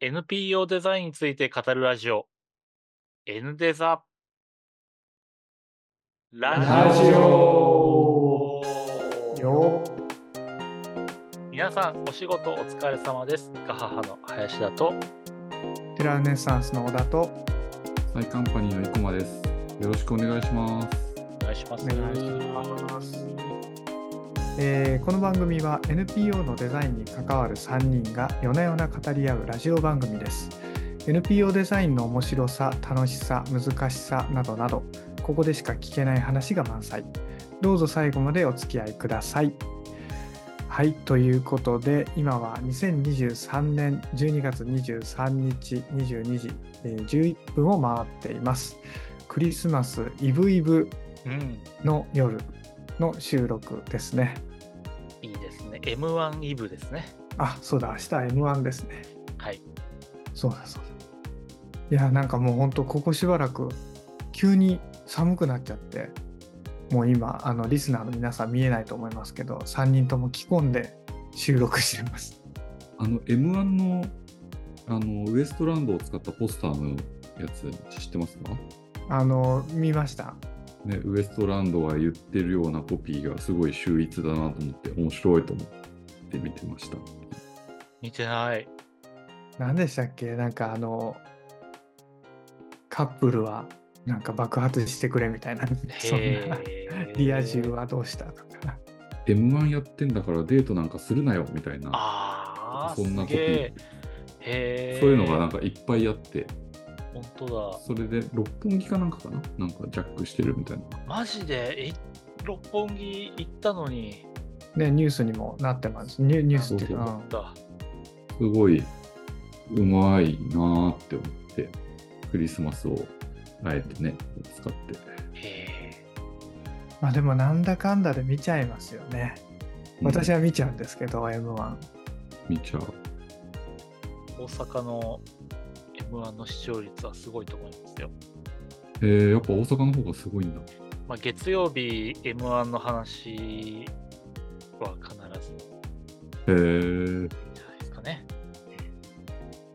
NPO デザインについて語るラジオ。N デザ。ララジオ。よ。皆さんお仕事お疲れ様です。ガハハの林田と。テラネッサンスの小田と。サイカンパニーの生駒です。よろしくお願いします。お願いします。お願いします。えーこの番組は NPO のデザインに関わる3人が夜な夜な語り合うラジオ番組です。NPO デザインの面白さ、楽しさ、難しさなどなど、ここでしか聞けない話が満載。どうぞ最後までお付き合いください。はい、ということで、今は2023年12月23日22時えー11分を回っています。クリスマスイブイブうんの夜の収録ですね。いいですね M1 イブですねあ、そうだ、明日 M1 ですね。はいそうだ、そうだ。いや、なんかもう本当、ここしばらく急に寒くなっちゃって、もう今、あのリスナーの皆さん見えないと思いますけど、3人とも着込んで収録してます。あの M1 のあのウエストランドを使ったポスターのやつ知ってますか？あの、見ました。ね、ウエストランドが言ってるようなコピーがすごい秀逸だなと思って面白いと思って見てました。見てない。何でしたっけ？なんかあの、カップルはなんか爆発してくれみたいな、そんな。リア充はどうしたとか。M1 やってんだからデートなんかするなよみたいな、ああそんなコピー。そういうのがなんかいっぱいあって、本当だそれで六本木かなんかかな？なんかジャックしてるみたいな。マジで？え六本木行ったのにね、ニュースにもなってます。ニュニュースっていうか、すごいうまいなーって思って、クリスマスをあえてね、使って。へえまあでもなんだかんだで見ちゃいますよね。私はは見ちゃうんですけど、M1。見ちゃう。大阪の M1 の視聴率はすごいと思いますよ。えー、やっぱ大阪の方がすごいんだ。まあ、月曜日 M1 の話は必ずえー、じゃないですかね。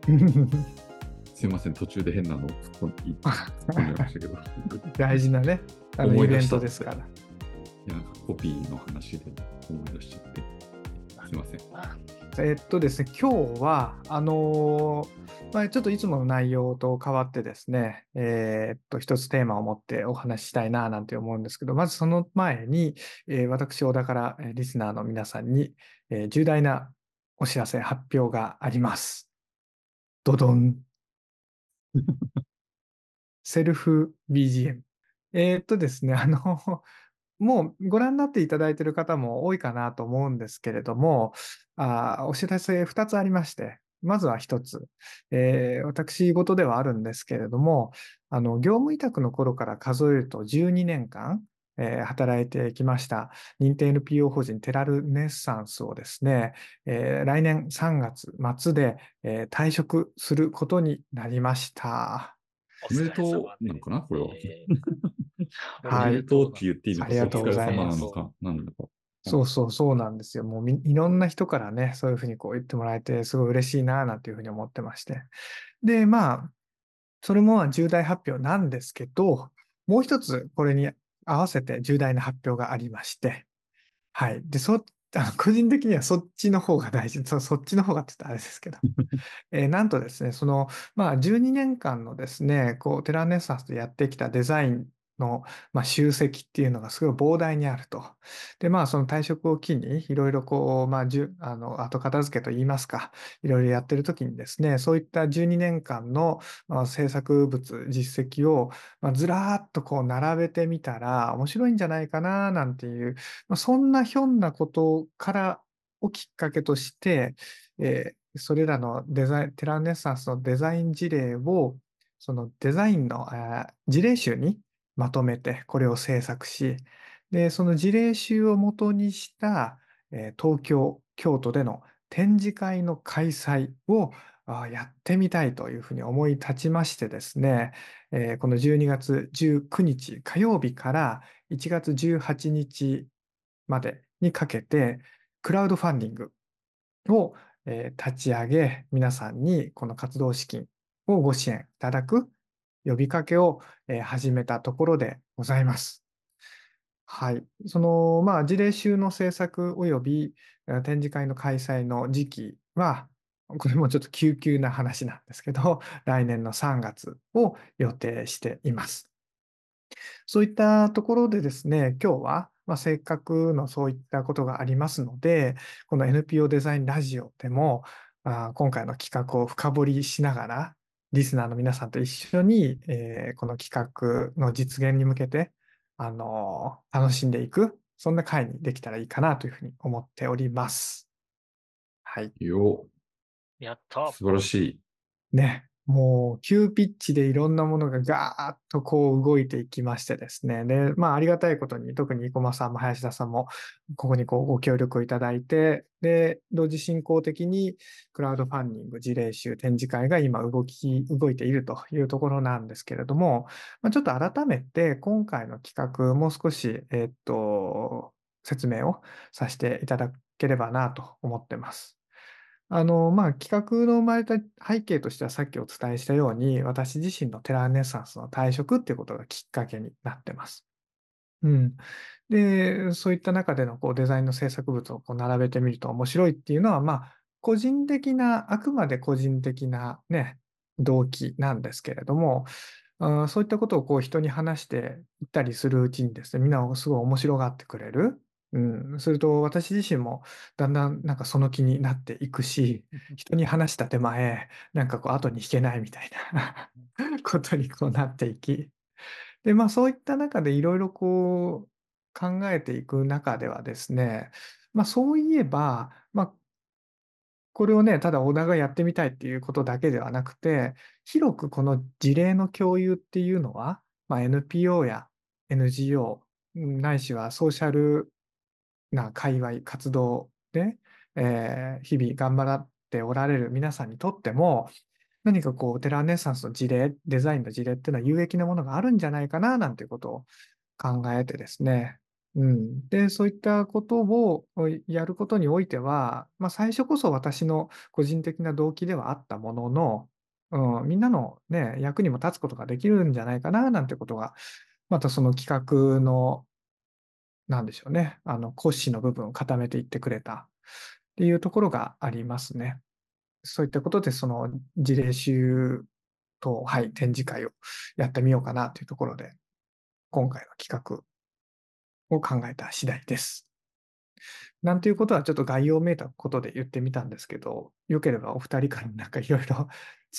すいません、途中で変なのを突っ込んでましたけど。い 大事なね、あのイベン思い出したトですから。や、なんかコピーの話で思い出しちゃって。すいません。あえっとですね、今日は、あのーまあ、ちょっといつもの内容と変わってですね、えーっと、一つテーマを持ってお話ししたいな、なんて思うんですけど、まずその前に、えー私、小田からえーリスナーの皆さんに、えー重大なお知らせ、発表があります。ドドン。セルフ BGM。えーっとですね、あの、もうご覧になっていただいている方も多いかなと思うんですけれども、あお知らせ2つありまして、まずは1つ、えー私事ではあるんですけれども、あの業務委託の頃から数えると12年間、えー働いてきました認定 NPO 法人テラルネッサンスをですね、えー来年3月末で、え退職することになりました。おめでとうなのかなこれはおめでとうって言っていいのか、ありがとうございますお疲れ様なのか、なんなのか。そうそうそうなんですよ。もうみいろんな人からね、そういうふうにこう言ってもらえて、すごい嬉しいな、なんていうふうに思ってまして。で、まあ、それも重大発表なんですけど、もう一つこれに合わせて重大な発表がありまして、はい。で、そ、あの個人的にはそっちの方が大事、そそっちの方がって言ったらあれですけど、えーなんとですね、その、まあ、12年間のですね、こう、テラネッサンスでやってきたデザインの、まあ、集積っていうのがすごい膨大にあると。で、まあ、その退職を機に、いろいろこう、まあ、じゅあの、後片付けといいますか、いろいろやってるときにですね、そういった12年間の、まあ、制作物、実績を、まあ、ずらーっとこう並べてみたら、面白いんじゃないかな、なんていう、まあ、そんなひょんなことからをきっかけとして、えーそれらのデザイン、テラネッサンスのデザイン事例を、そのデザインの事例集にまとめて、これを制作し、で、その事例集をもとにした、え東京、京都での展示会の開催をやってみたいというふうに思い立ちましてですね、えこの12月19日火曜日から1月18日までにかけて、クラウドファンディングを立ち上げ、皆さんにこの活動資金をご支援いただく呼びかけを、え始めたところでございます。はい。その、まあ、事例集の制作及びえ展示会の開催の時期は、これもちょっと急急な話なんですけど、来年の3月を予定しています。そういったところでですね、今日は、まあ、せっかくのそういったことがありますので、この NPO デザインラジオでも、あ今回の企画を深掘りしながら、リスナーの皆さんと一緒に、えーこの企画の実現に向けて、あのー楽しんでいく、そんな会にできたらいいかなというふうに思っております。はい。よやった素晴らしい。ね、もう急ピッチでいろんなものがガーッとこう動いていきましてですね。で、まあありがたいことに、特に生駒さんも林田さんもここにこうご協力をいただいて、で、同時進行的にクラウドファンディング事例集展示会が今動き、動いているというところなんですけれども、まあ、ちょっと改めて今回の企画もう少し、えっと、説明をさせていただければなと思ってます。あの、まあ、企画の生まれた背景としてはさっきお伝えしたように、私自身のテラーネッサンスの退職っていうことがきっかけになってます。うん。で、そういった中でのこうデザインの制作物をこう並べてみると面白いっていうのは、まあ、個人的な、あくまで個人的なね、動機なんですけれども、あーそういったことをこう人に話していったりするうちにですね、みんなすごい面白がってくれる。うん。すると私自身もだんだんなんかその気になっていくし、人に話した手前、なんかこう後に引けないみたいな ことにこうなっていき。で、まあそういった中でいろいろこう考えていく中ではですね、まあそういえば、まあこれをね、ただ小田がやってみたいっていうことだけではなくて、広くこの事例の共有っていうのは、まあ、NPO や NGO、うんないしはソーシャルな界隈、活動で、えー日々頑張っておられる皆さんにとっても、何かこう、テラネッサンスの事例、デザインの事例っていうのは有益なものがあるんじゃないかな、なんていうことを考えてですね。うん。で、そういったことをやることにおいては、まあ、最初こそ私の個人的な動機ではあったものの、うん、みんなのね、役にも立つことができるんじゃないかな、なんてことが、またその企画の、なんでしょうね、あの、骨子の部分を固めていってくれたっていうところがありますね。そういったことで、その事例集と、はい、展示会をやってみようかなというところで、今回の企画を考えた次第です。なんていうことはちょっと概要をめいたことで言ってみたんですけど、よければお二人からなんかいろいろ突っ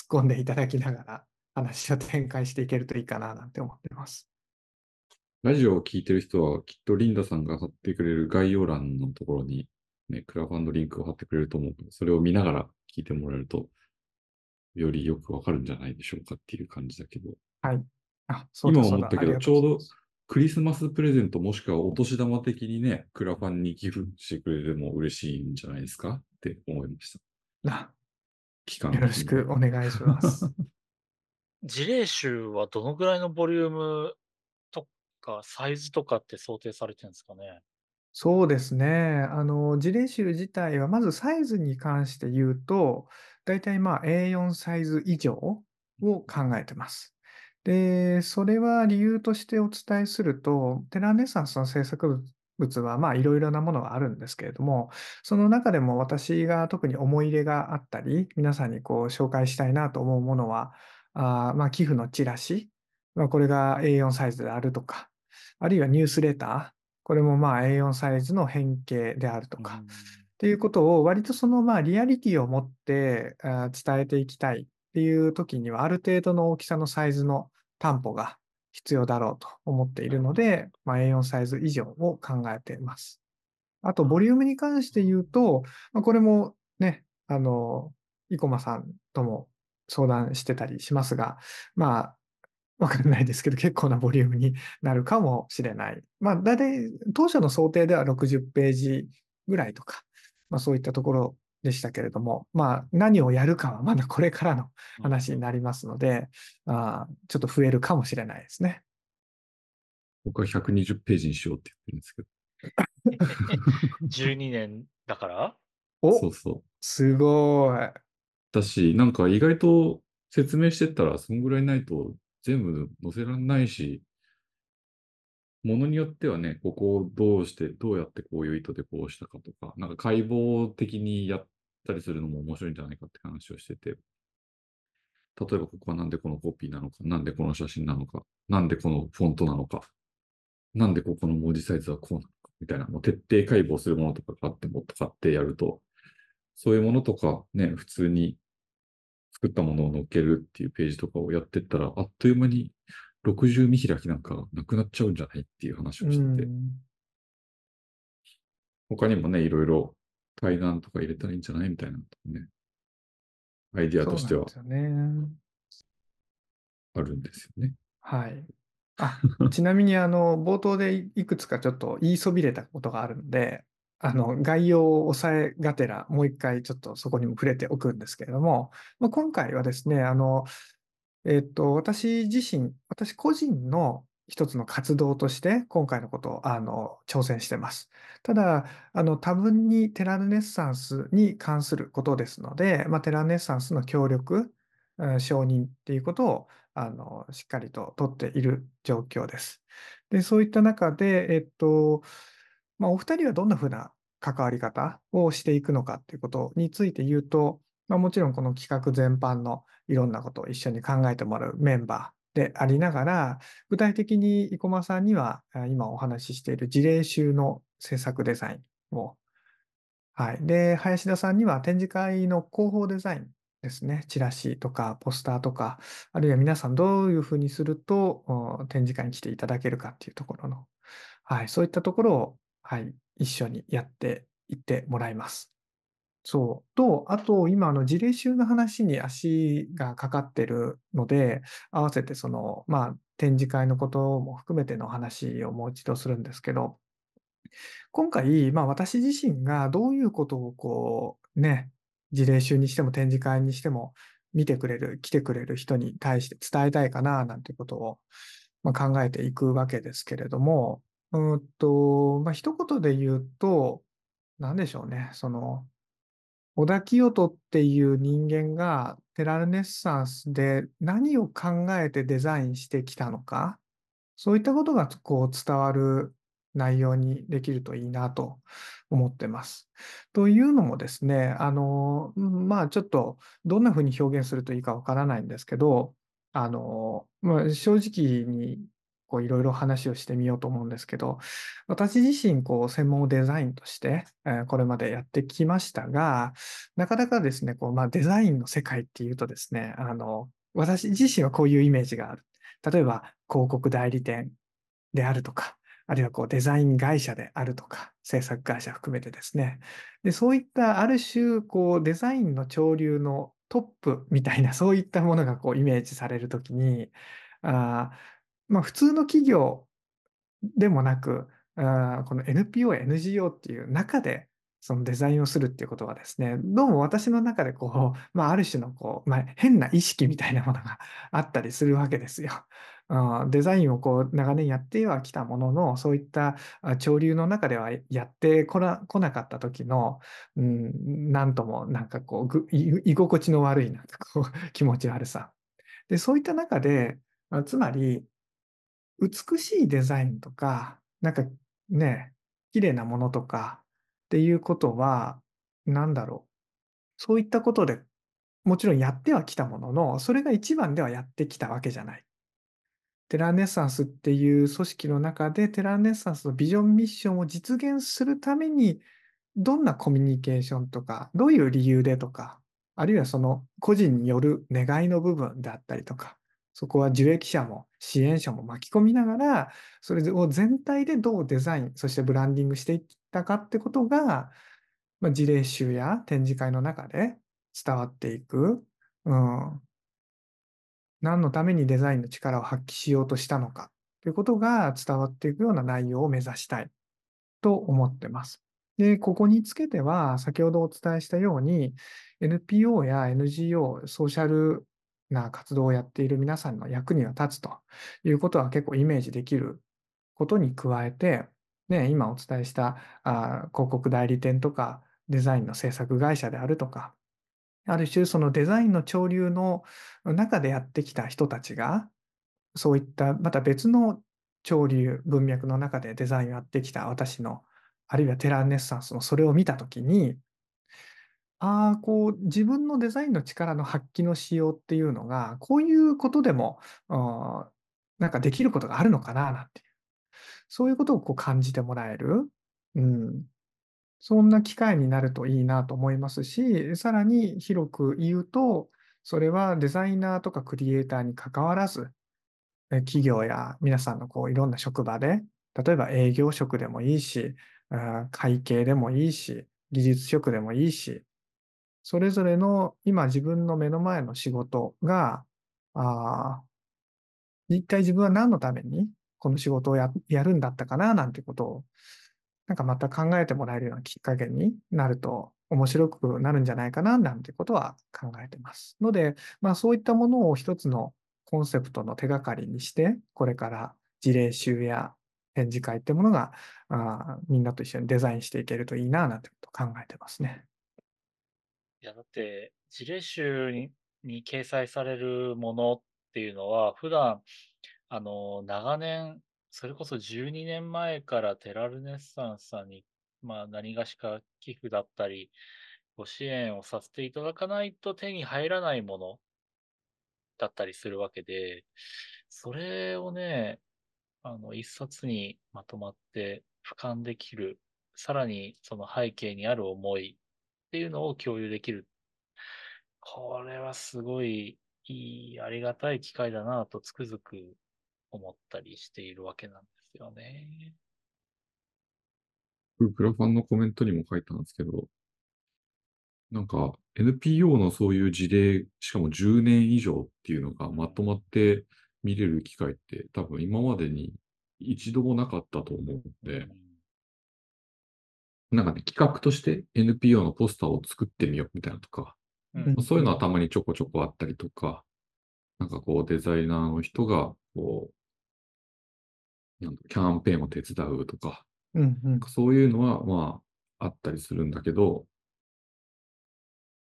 込んでいただきながら話を展開していけるといいかななんて思ってます。ラジオを聞いてる人は、きっとリンダさんが貼ってくれる概要欄のところに、ね、クラファンドリンクを貼ってくれると思うので、それを見ながら聞いてもらえると、よりよくわかるんじゃないでしょうかっていう感じだけど、はい。あ、そう今思ったけどありがとうございますクリスマスプレゼントもしくはお年玉的にね、クラファンに寄付してくれても嬉しいんじゃないですかって思いました。あ期間よろしくお願いします。事例集はどのぐらいのボリュームとかサイズとかって想定されてるんですかね？そうですね。あの、事例集自体は、まずサイズに関して言うと、だいたいまあ A4 サイズ以上を考えてます。で、それは理由としてお伝えすると、テラネサンスの制作物はまあいろいろなものがあるんですけれども、その中でも私が特に思い入れがあったり、皆さんにこう紹介したいなと思うものは、あまあ寄付のチラシ、まあ、これが A4 サイズであるとか、あるいはニュースレター、これもまあ A4 サイズの変形であるとか、っていうことを割とそのまあリアリティを持って伝えていきたいっていう時にはある程度の大きさのサイズの担保が必要だろうと思っているので、まあ、A4 サイズ以上を考えています。あと、ボリュームに関して言うと、まあ、これもね、あの、生駒さんとも相談してたりしますが、まあ、わかんないですけど、結構なボリュームになるかもしれない。まあ、大体、当初の想定では60ページぐらいとか、まあ、そういったところでしたけれども、まあ、何をやるかはまだこれからの話になりますので、あーちょっと増えるかもしれないですね。僕は120ページにしようって言ってるんですけど。12年だから？お、そうそう。すごい。だし、なんか意外と説明してったら、そんぐらいないと全部載せられないし、ものによってはね、ここをどうして、どうやってこういう意図でこうしたかとか、なんか解剖的にやったりするのも面白いんじゃないかって話をしてて、例えばここはなんでこのコピーなのか、なんでこの写真なのか、なんでこのフォントなのか、なんでここの文字サイズはこうなのか、みたいな、もう徹底解剖するものとかがあってもとかってやると、そういうものとかね、普通に作ったものを載っけるっていうページとかをやってったら、あっという間に60見開きなんかなくなっちゃうんじゃないっていう話をうしてて、ん。他にもね、いろいろ対談とか入れたらいいんじゃないみたいなね、アイディアとしてはそうなんですよね。あるんですよね。はい。あ、ちなみにあの冒頭でいいくつかちょっと言いそびれたことがあるので、あの概要を押さえがてらもう一回ちょっとそこにも触れておくんですけれども、まあ、今回はですね、あの、えっと、私自身、私個人の一つの活動として今回のことをあの挑戦してます。ただ、あの多分にテラルネッサンスに関することですので、まあ、テラルネッサンスの協力、うん承認っていうことをあのしっかりと取っている状況です。で、そういった中で、えっと、まあ、お二人はどんなふうな関わり方をしていくのかっていうことについて言うと、まあ、もちろんこの企画全般のいろんなことを一緒に考えてもらうメンバーでありながら、具体的に生駒さんには今お話ししている事例集の制作デザインを、はい。で、林田さんには展示会の広報デザインですね。チラシとかポスターとか、あるいは皆さんどういうふうにすると展示会に来ていただけるかっていうところの、はい。そういったところを、はい。一緒にやっていってもらいます。そう。と、あと、今、あの、事例集の話に足がかかってるので、合わせて、その、まあ、展示会のことも含めての話をもう一度するんですけど、今回、まあ、私自身がどういうことを、こう、ね、事例集にしても展示会にしても、見てくれる、来てくれる人に対して伝えたいかな、なんてことを、まあ、考えていくわけですけれども、うんと、まあ、一言で言うと、なんでしょうね、その、小田清人っていう人間がテラルネッサンスで何を考えてデザインしてきたのか、そういったことがこう伝わる内容にできるといいなと思ってます。というのもですね、あの、まあちょっとどんなふうに表現するといいかわからないんですけど、あの、まあ、正直にこういろいろ話をしてみようと思うんですけど、私自身こう専門デザインとして、えこれまでやってきましたが、なかなかですね、こうまあ、デザインの世界っていうとですね、あの、私自身はこういうイメージがある。例えば広告代理店であるとか、あるいはこうデザイン会社であるとか、制作会社含めてですね。で、そういったある種、こうデザインの潮流のトップみたいな、そういったものがこうイメージされるときに、あまあ普通の企業でもなく、この NPO NGO っていう中で、そのデザインをするっていうことはですね、どうも私の中でこう、まあ、ある種のこう、まあ、変な意識みたいなものが あったりするわけですよ。デザインをこう長年やってはきたものの、そういった潮流の中ではやってこなかった時の、うん、なんともなんかこう居心地の悪いなんかこう 気持ち悪さ。で、そういった中で、つまり、美しいデザインとか、なんかね、綺麗なものとかっていうことは、なんだろう。そういったことでもちろんやってはきたものの、それが一番ではやってきたわけじゃない。テラネッサンスっていう組織の中で、テラネッサンスのビジョンミッションを実現するために、どんなコミュニケーションとか、どういう理由でとか、あるいはその個人による願いの部分であったりとか、そこは受益者も支援者も巻き込みながら、それを全体でどうデザイン、そしてブランディングしていったかってことが、まあ、事例集や展示会の中で伝わっていく。うん、何のためにデザインの力を発揮しようとしたのかということが伝わっていくような内容を目指したいと思ってます。で、ここにつけては、先ほどお伝えしたように、NPO や NGO、ソーシャルな活動をやっている皆さんの役には立つということは結構イメージできることに加えて、ね、今お伝えしたあ広告代理店とかデザインの制作会社であるとか、ある種そのデザインの潮流の中でやってきた人たちが、そういったまた別の潮流、文脈の中でデザインをやってきた私の、あるいはテラーネッサンスのそれを見たときに、ああ、こう自分のデザインの力の発揮のしようっていうのが、こういうことでも、あなんかできることがあるのかななんていう。そういうことをこう感じてもらえる。うん。そんな機会になるといいなと思いますし、さらに広く言うと、それはデザイナーとかクリエイターに関わらず、え企業や皆さんのこういろんな職場で、例えば営業職でもいいし、あ会計でもいいし、技術職でもいいし、それぞれの今自分の目の前の仕事が、あ一体自分は何のためにこの仕事をやるんだったかななんてことを、なんかまた考えてもらえるようなきっかけになると面白くなるんじゃないかななんてことは考えてます。ので、まあそういったものを一つのコンセプトの手がかりにして、これから事例集や展示会ってものがあみんなと一緒にデザインしていけるといいななんてことを考えてますね。いや、だって、事例集にに掲載されるものっていうのは、普段、あの、長年、それこそ12年前からテラルネッサンスさんに、まあ、何がしか寄付だったり、ご支援をさせていただかないと手に入らないものだったりするわけで、それをね、あの、一冊にまとまって俯瞰できる、さらにその背景にある思いっていうのを共有できる。これはすごいいい、ありがたい機会だなとつくづく思ったりしているわけなんですよね。クラファンのコメントにも書いたんですけど、なんか NPO のそういう事例、しかも10年以上っていうのがまとまって見れる機会って多分今までに一度もなかったと思うので、なんかね、企画として NPO のポスターを作ってみようみたいなとか、うん。そういうのはたまにちょこちょこあったりとか、なんかこうデザイナーの人が、こう、なんだキャンペーンを手伝うとか、うんうん。なんかそういうのはまああったりするんだけど、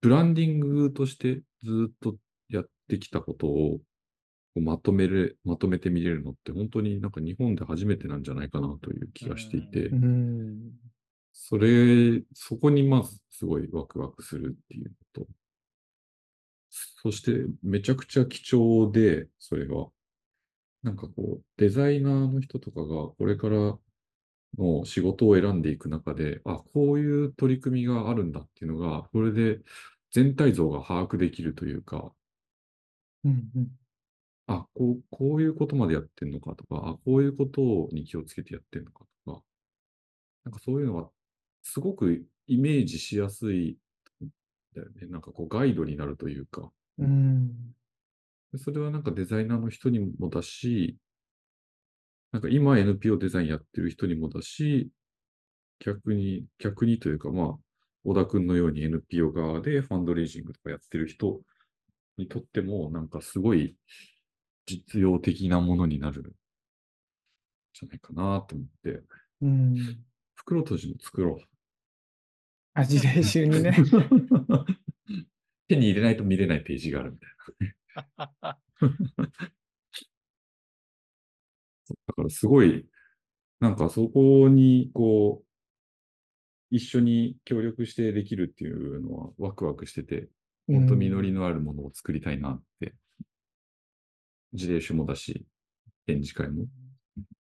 ブランディングとしてずっとやってきたことをこうまとめる、まとめてみれるのって本当になんか日本で初めてなんじゃないかなという気がしていて、うんそれ、そこにまずすごいワクワクするっていうのと、そしてめちゃくちゃ貴重で、それが、なんかこう、デザイナーの人とかがこれからの仕事を選んでいく中で、あ、こういう取り組みがあるんだっていうのが、これで全体像が把握できるというか、うんうん。あ、こう、こういうことまでやってんのかとか、あ、こういうことに気をつけてやってんのかとか、なんかそういうのがすごくイメージしやすい、だよね。なんかこうガイドになるというか、うんでそれはなんかデザイナーの人にもだし、なんか今 NPO デザインやってる人にもだし、逆に、逆にというかまあ、小田くんのように NPO 側でファンドレイジングとかやってる人にとっても、なんかすごい実用的なものになるんじゃないかなと思って、うん袋閉じも作ろう。あ、事例集にね。手に入れないと見れないページがあるみたいな。だからすごい、なんかそこにこう、一緒に協力してできるっていうのはワクワクしてて、本当実りのあるものを作りたいなって、事例集もだし、展示会も、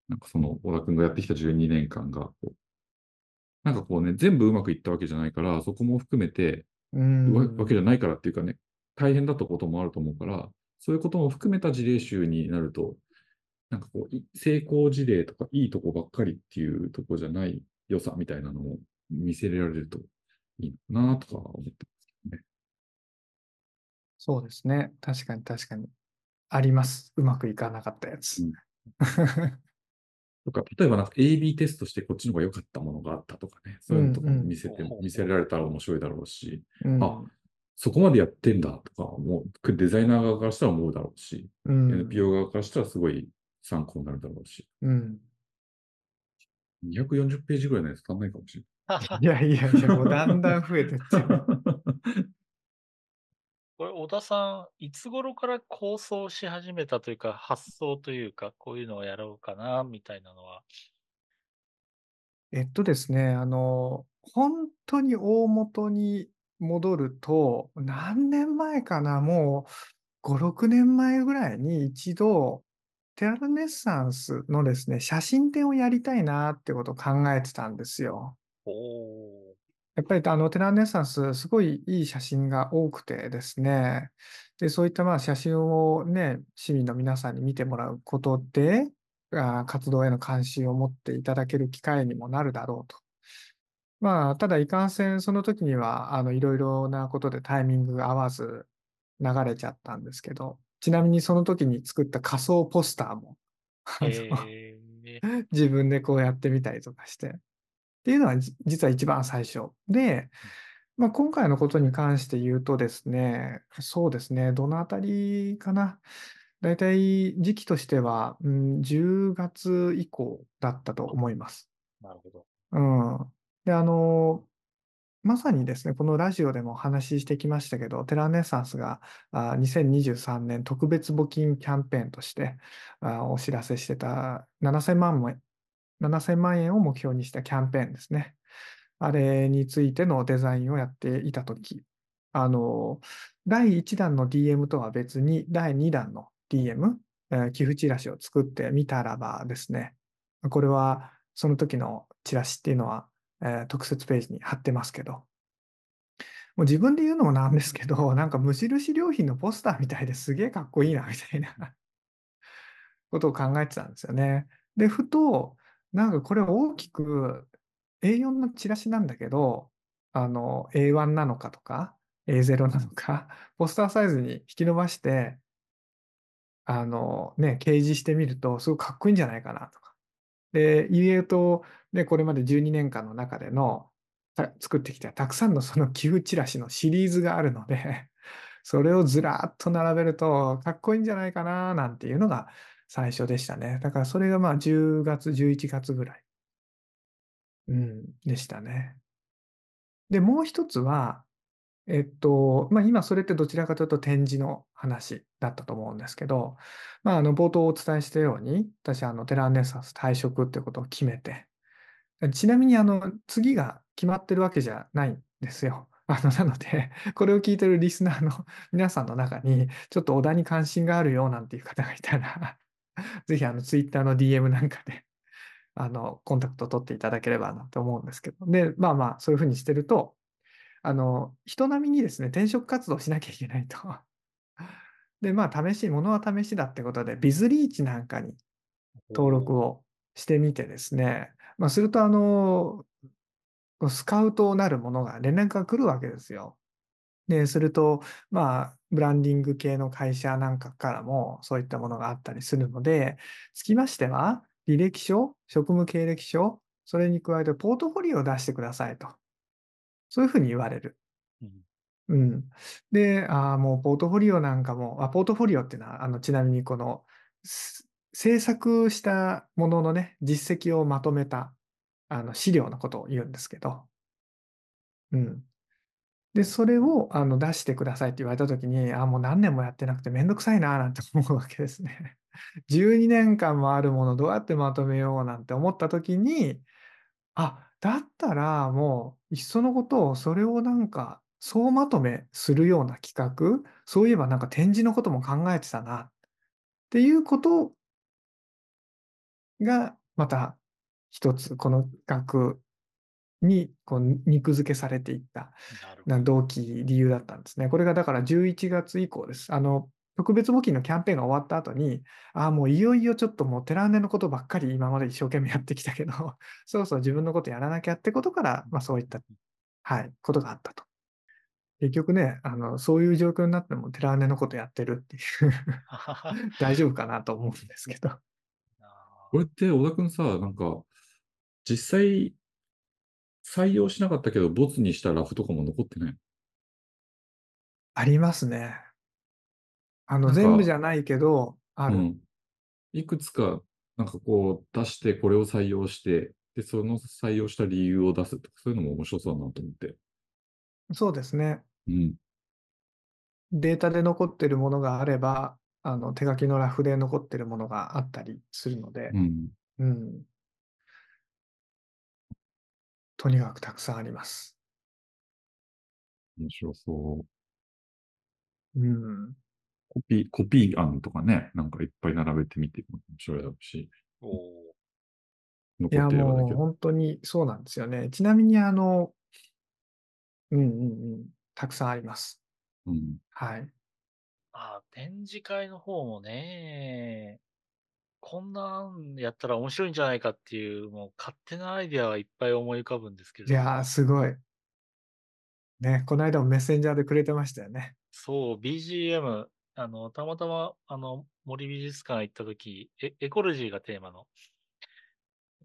なんかその小田君がやってきた12年間がこう、なんかこうね、全部うまくいったわけじゃないから、そこも含めて、うんわわけじゃないからっていうかね、大変だったこともあると思うから、そういうことも含めた事例集になると、なんかこう、い成功事例とかいいとこばっかりっていうとこじゃない良さみたいなのを見せられるといいのかなとか思ってますけどね。そうですね。確かに確かに。あります。うまくいかなかったやつ。うん とか、例えばなんか AB テストしてこっちの方が良かったものがあったとかね、そういうのとかも見せて、うんうん見せられたら面白いだろうし、うん。あそこまでやってんだとかもう、デザイナー側からしたら思うだろうし、うん。NPO 側からしたらすごい参考になるだろうし、うん。240ページぐらいのやつ足んないかもしれい。やいやいや、もうだんだん増えてっちゃう。これ、小田さん、いつ頃から構想し始めたというか、発想というか、こういうのをやろうかな、みたいなのは。えっとですね、あの、本当に大元に戻ると、何年前かな、もう5、6年前ぐらいに一度、テラルネッサンスのですね、写真展をやりたいなってことを考えてたんですよ。おお。やっぱりあのテラルネッサンス、すごいいい写真が多くてですね、で、そういったまあ写真をね、市民の皆さんに見てもらうことで、あ活動への関心を持っていただける機会にもなるだろうと。まあ、ただいかんせんその時には、あの、いろいろなことでタイミングが合わず流れちゃったんですけど、ちなみにその時に作った仮想ポスターも、えー、自分でこうやってみたりとかして。っていうのはじ実は一番最初。で、まあ、今回のことに関して言うとですね、そうですね、どのあたりかな。だいたい時期としては、うん、10月以降だったと思います。なるほど。うん。で、あの、まさにですね、このラジオでもお話ししてきましたけど、テラネッサンスがあ2023年特別募金キャンペーンとしてあお知らせしてた7000万円7000万円を目標にしたキャンペーンですね。あれについてのデザインをやっていたとき、あの、第1弾の DM とは別に、第2弾の DM、えー寄付チラシを作ってみたらばですね、これはその時のチラシっていうのは、えー特設ページに貼ってますけど、もう自分で言うのもなんですけど、なんか無印良品のポスターみたいですげえかっこいいなみたいなことを考えてたんですよね。で、ふと、なんかこれ大きく A4 のチラシなんだけど、あの A1 なのかとか、A0 なのか、ポスターサイズに引き伸ばして、あのね、掲示してみると、すごくかっこいいんじゃないかなとか。で、言うと、ね、これまで12年間の中での作ってきたたくさんの その寄付チラシのシリーズがあるので、それをずらっと並べるとかっこいいんじゃないかななんていうのが最初でしたね。だからそれがまあ10月、11月ぐらい。うん、でしたね。で、もう一つは、えっと、まあ、今それってどちらかというと展示の話だったと思うんですけど、まあ、あの冒頭お伝えしたように、私、あのテラーネサンス退職ってことを決めて、ちなみにあの次が決まってるわけじゃないんですよ。あのなので、これを聞いてるリスナーの皆さんの中に、ちょっと小田に関心があるよなんていう方がいたら、ぜひあのツイッターの DM なんかで、あのコンタクト取っていただければなと思うんですけど、で、まあまあ、そういうふうにしてると、あの人並みにですね、転職活動しなきゃいけないと。で、まあ、試し、ものは試しだってことで、ビズリーチなんかに登録をしてみてですね、まあ、すると、あの、スカウトなるものが連絡が来るわけですよ。で、すると、まあ、ブランディング系の会社なんかからもそういったものがあったりするので、つきましては、履歴書、職務経歴書、それに加えてポートフォリオを出してくださいと。そういうふうに言われる。うんうん。で、ああ、もうポートフォリオなんかも、あ、ポートフォリオっていうのは、あの、ちなみにこの、す制作したもののね、実績をまとめた、あの、資料のことを言うんですけど、うん。で、それを、あの、出してくださいって言われたときに、あ、もう何年もやってなくてめんどくさいな、なんて思うわけですね。12年間もあるものどうやってまとめようなんて思ったときに、あ、だったらもう、いっそのことを、それをなんか、総まとめするような企画、そういえばなんか展示のことも考えてたな、っていうことが、また一つ、この企画にこう肉付けされていった動機、理由だったんですね。これがだから11月以降です。あの、特別募金のキャンペーンが終わった後に、ああ、もういよいよちょっともうテラーネのことばっかり今まで一生懸命やってきたけど、そろそろ自分のことやらなきゃってことから、まあそういった、はい、ことがあったと。結局ね、あの、そういう状況になってもテラーネのことやってるっていう 大丈夫かなと思うんですけど。ど。これって小田くんさ、なんか、実際、採用しなかったけど、ボツにしたラフとかも残ってない。ありますね。あの、全部じゃないけど、ある。うん。いくつか、なんかこう、出して、これを採用して、で、その採用した理由を出すとか、そういうのも面白そうだなと思って。そうですね。うん。データで残ってるものがあれば、あの手書きのラフで残ってるものがあったりするのでう、ん。うん。とにかくたくさんあります。面白そう。うん。コピー、コピー案とかね、なんかいっぱい並べてみても面白いだろうし、おーいや、もう。本当にそうなんですよね。ちなみに、あの、うんうんうん、たくさんあります。うん。はい。あ、展示会の方もね、こんなんやったら面白いんじゃないかっていう、もう勝手なアイデアはいっぱい思い浮かぶんですけれども。いやー、すごい。ね、この間もメッセンジャーでくれてましたよね。そう、BGM、あの、たまたま、あの、森美術館行った時、エエコロジーがテーマの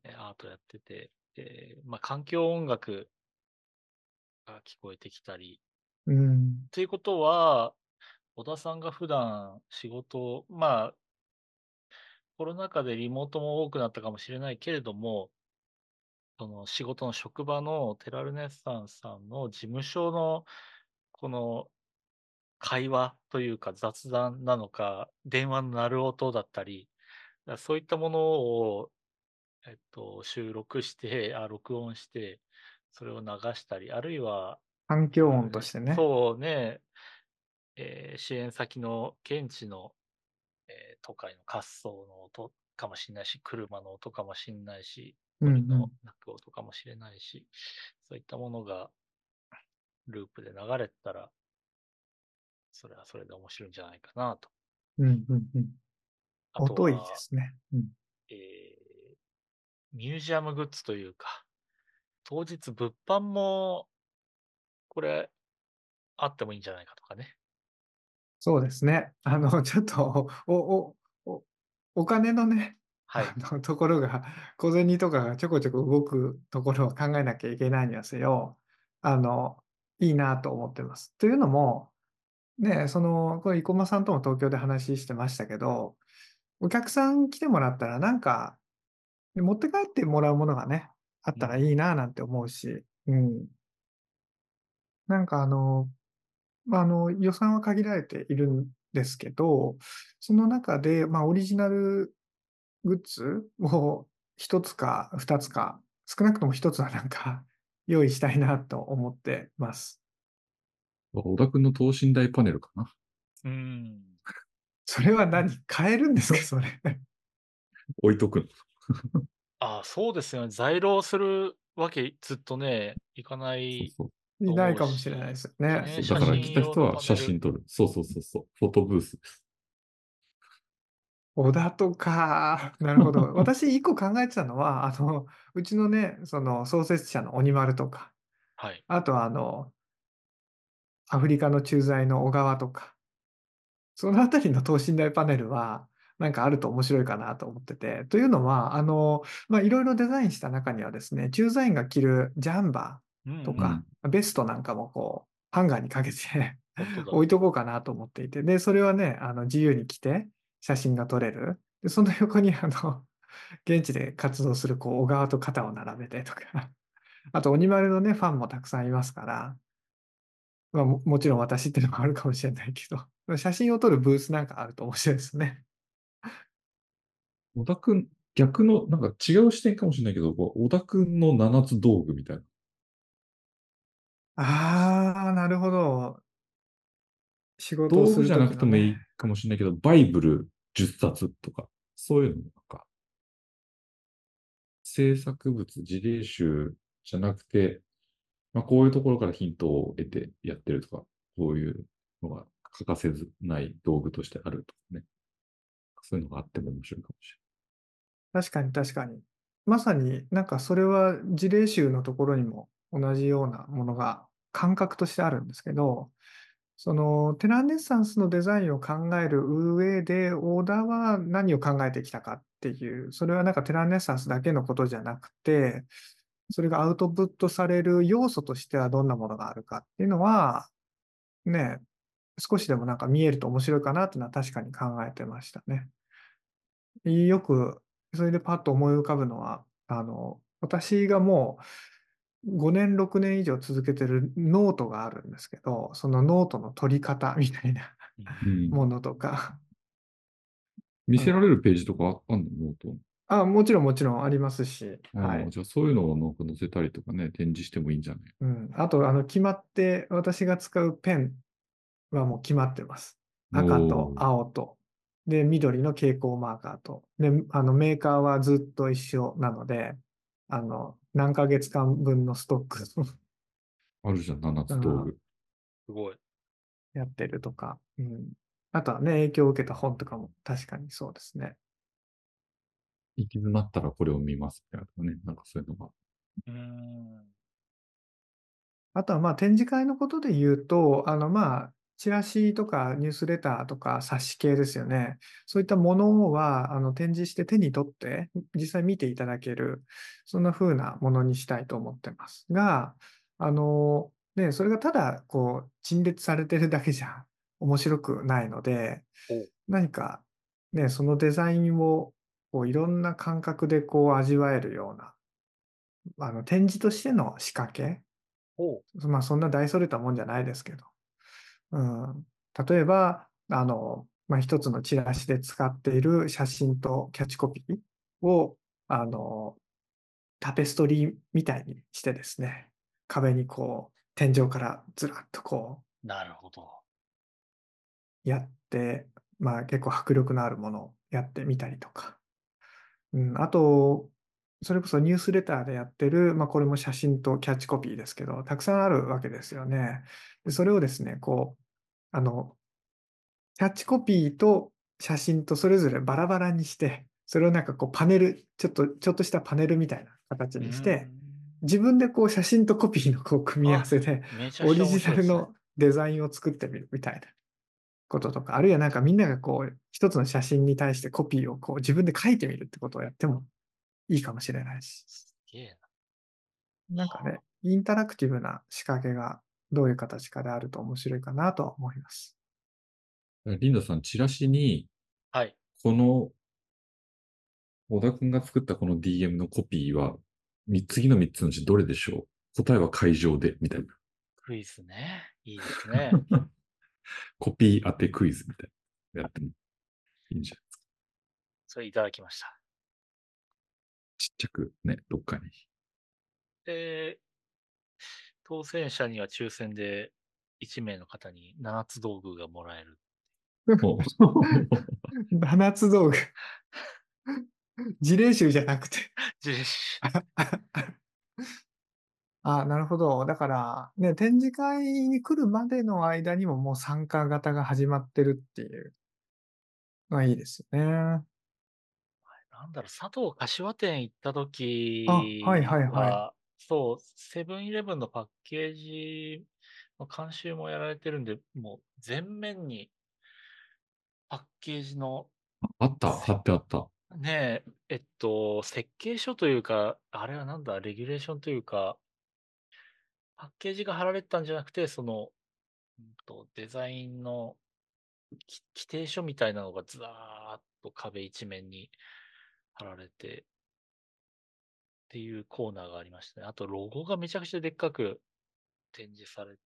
えアートやってて、で、まあ、環境音楽が聞こえてきたり、うん。ということは、小田さんが普段仕事、まあ、コロナ禍でリモートも多くなったかもしれないけれども、その仕事の職場のテラルネッサンスさんの事務所のこの会話というか雑談なのか、電話の鳴る音だったり、そういったものを、えっと、収録して、あ、録音して、それを流したり、あるいは、環境音としてね。そうね、えー支援先の現地の、えー都会の滑走の音かもしれないし、車の音かもしれないし、うん鳥のうん鳴く音かもしれないし、そういったものがループで流れてたら、それはそれで面白いんじゃないかなと。うんうんうん。あと音いいはですね。うん。えーミュージアムグッズというか、当日物販も、これ、あってもいいんじゃないかとかね。そうですね。あの、ちょっと、お、お、お、お金のね、はい。あのところが、小銭とかがちょこちょこ動くところを考えなきゃいけないにはせよ、あの、いいなと思ってます。というのも、ね、その、これ、生駒さんとも東京で話してましたけど、お客さん来てもらったら、なんか、持って帰ってもらうものがね、あったらいいななんて思うし、うん。なんかあの、まあ、あの、予算は限られているんですけど、その中で、まあ、オリジナルグッズを1つか2つか、少なくとも1つはなんか 用意したいなと思ってます。小田君の等身大パネルかな。うーん。それは何？買えるんですか、それ。置いとくの。あそうですよね。在庫するわけずっとね、いかなそうい。そういないかもしれないですよね。ねそうだから来た人は写真撮る。そうそうそうそう。フォトブースです。小田とか、なるほど。私、一個考えてたのは、あの、うちのね、その創設者の鬼丸とか、はい。あとはあの、アフリカの駐在の小川とか、そのあたりの等身大パネルは、なんかあると面白いかなと思ってて。というのは、あの、まあ、いろいろデザインした中にはですね、駐在員が着るジャンバうんーとか、ベストなんかもこう、ハンガーにかけて置いとこうかなと思っていて、で、それはね、あの自由に着て写真が撮れる。で、その横にあの、現地で活動するこう小川と肩を並べてとか、あと鬼丸のね、ファンもたくさんいますから、まあ、ももちろん私っていうのもあるかもしれないけど、写真を撮るブースなんかあると面白いですね。小田君、逆の、なんか違う視点かもしれないけど、こう小田君の七つ道具みたいな。あー、なるほど。仕事を道具するじゃなくてもいいね。かもしれないけど、バイブル10冊とか、そういうのなんか、制作物、事例集じゃなくて、まあ、こういうところからヒントを得てやってるとか、こういうのが欠かせずない道具としてあるとかね。そういうのがあっても面白いかもし確かに確かに。まさになんかそれは事例集のところにも同じようなものが感覚としてあるんですけど、そのテランネッサンスのデザインを考える上で、オーダーは何を考えてきたかっていう、それはなんかテランネッサンスだけのことじゃなくて、それがアウトプットされる要素としてはどんなものがあるかっていうのは、ね、少しでもなんか見えると面白いかなっていうのは確かに考えてましたね。よく、それでパッと思い浮かぶのは、あの、私がもう5年、6年以上続けてるノートがあるんですけど、そのノートの取り方みたいなうん。ものとか、見せられるページとかああんの？ノート。あ、もちろんもちろんありますし、あはい。あじゃあそういうのをなんか載せたりとかね、展示してもいいんじゃない？うん。あと、あの、決まって、私が使うペンはもう決まってます。赤と青と、で、緑の蛍光マーカーと、で、あの、メーカーはずっと一緒なので、あの、何ヶ月間分のストックあるじゃん、7つ道具。すごい。やってるとか、うん。あとはね、影響を受けた本とかも確かにそうですね。行き詰まったらこれを見ますみたいなね。なんかそういうのが。うーん。あとはまあ展示会のことで言うと、あのまあ、チラシとかニュースレターとか冊子系ですよね。そういったものはあの展示して手に取って実際見ていただける、そんな風なものにしたいと思ってます。が、あの、ね、それがただこう陳列されてるだけじゃ面白くないのでお、何かね、そのデザインをこういろんな感覚でこう味わえるような、あの展示としての仕掛け、まあそんな大それたもんじゃないですけど、うん、例えば、あの、まあ、一つのチラシで使っている写真とキャッチコピーを、あの、タペストリーみたいにしてですね、壁にこう、天井からずらっとこなるほど。うやって、まあ結構迫力のあるものをやってみたりとか、うん、あと、それこそニュースレターでやってる、まあ、これも写真とキャッチコピーですけど、たくさんあるわけですよね。でそれをですね、こう、あの、キャッチコピーと写真とそれぞれバラバラにして、それをなんかこうパネル、ちょっと、ちょっとしたパネルみたいな形にして、自分でこう写真とコピーのこう組み合わせで、オリジナルのデザインを作ってみるみたいなこととか、あるいはなんかみんながこう、一つの写真に対してコピーをこう自分で書いてみるってことをやってもいいかもしれないし、すげえなんかね、インタラクティブな仕掛けがどういう形かであると面白いかなとは思います。リンダさん、チラシに、な。はい。この、小田君が作ったこの DM のコピーは、み次の3つのうちどれでしょう？答えは会場で、みたいな。クイズね。いいですね。コピー当てクイズみたいな。やってもいいんじゃないですか。それいただきました。ちっちゃくね、どっかに。で、当選者には抽選で1名の方に7つ道具がもらえる。もう 七つ道具。事例集じゃなくて。ジェシあ、なるほど。だから、ね、展示会に来るまでの間にももう参加型が始まってるっていうのはいいですよね。なんだろう、佐藤柏店行った時あはいはいはいはそう、セブンイレブンのパッケージの監修もやられてるんで、もう全面にパッケージのあった、貼ってあった。ねえ、えっと、設計書というか、あれはなんだ、レギュレーションというか、パッケージが貼られてたんじゃなくて、その、うんと、デザインのき規定書みたいなのがずらーっと壁一面に貼られて、っていうコーナーがありましたね。あと、ロゴがめちゃくちゃでっかく展示されて、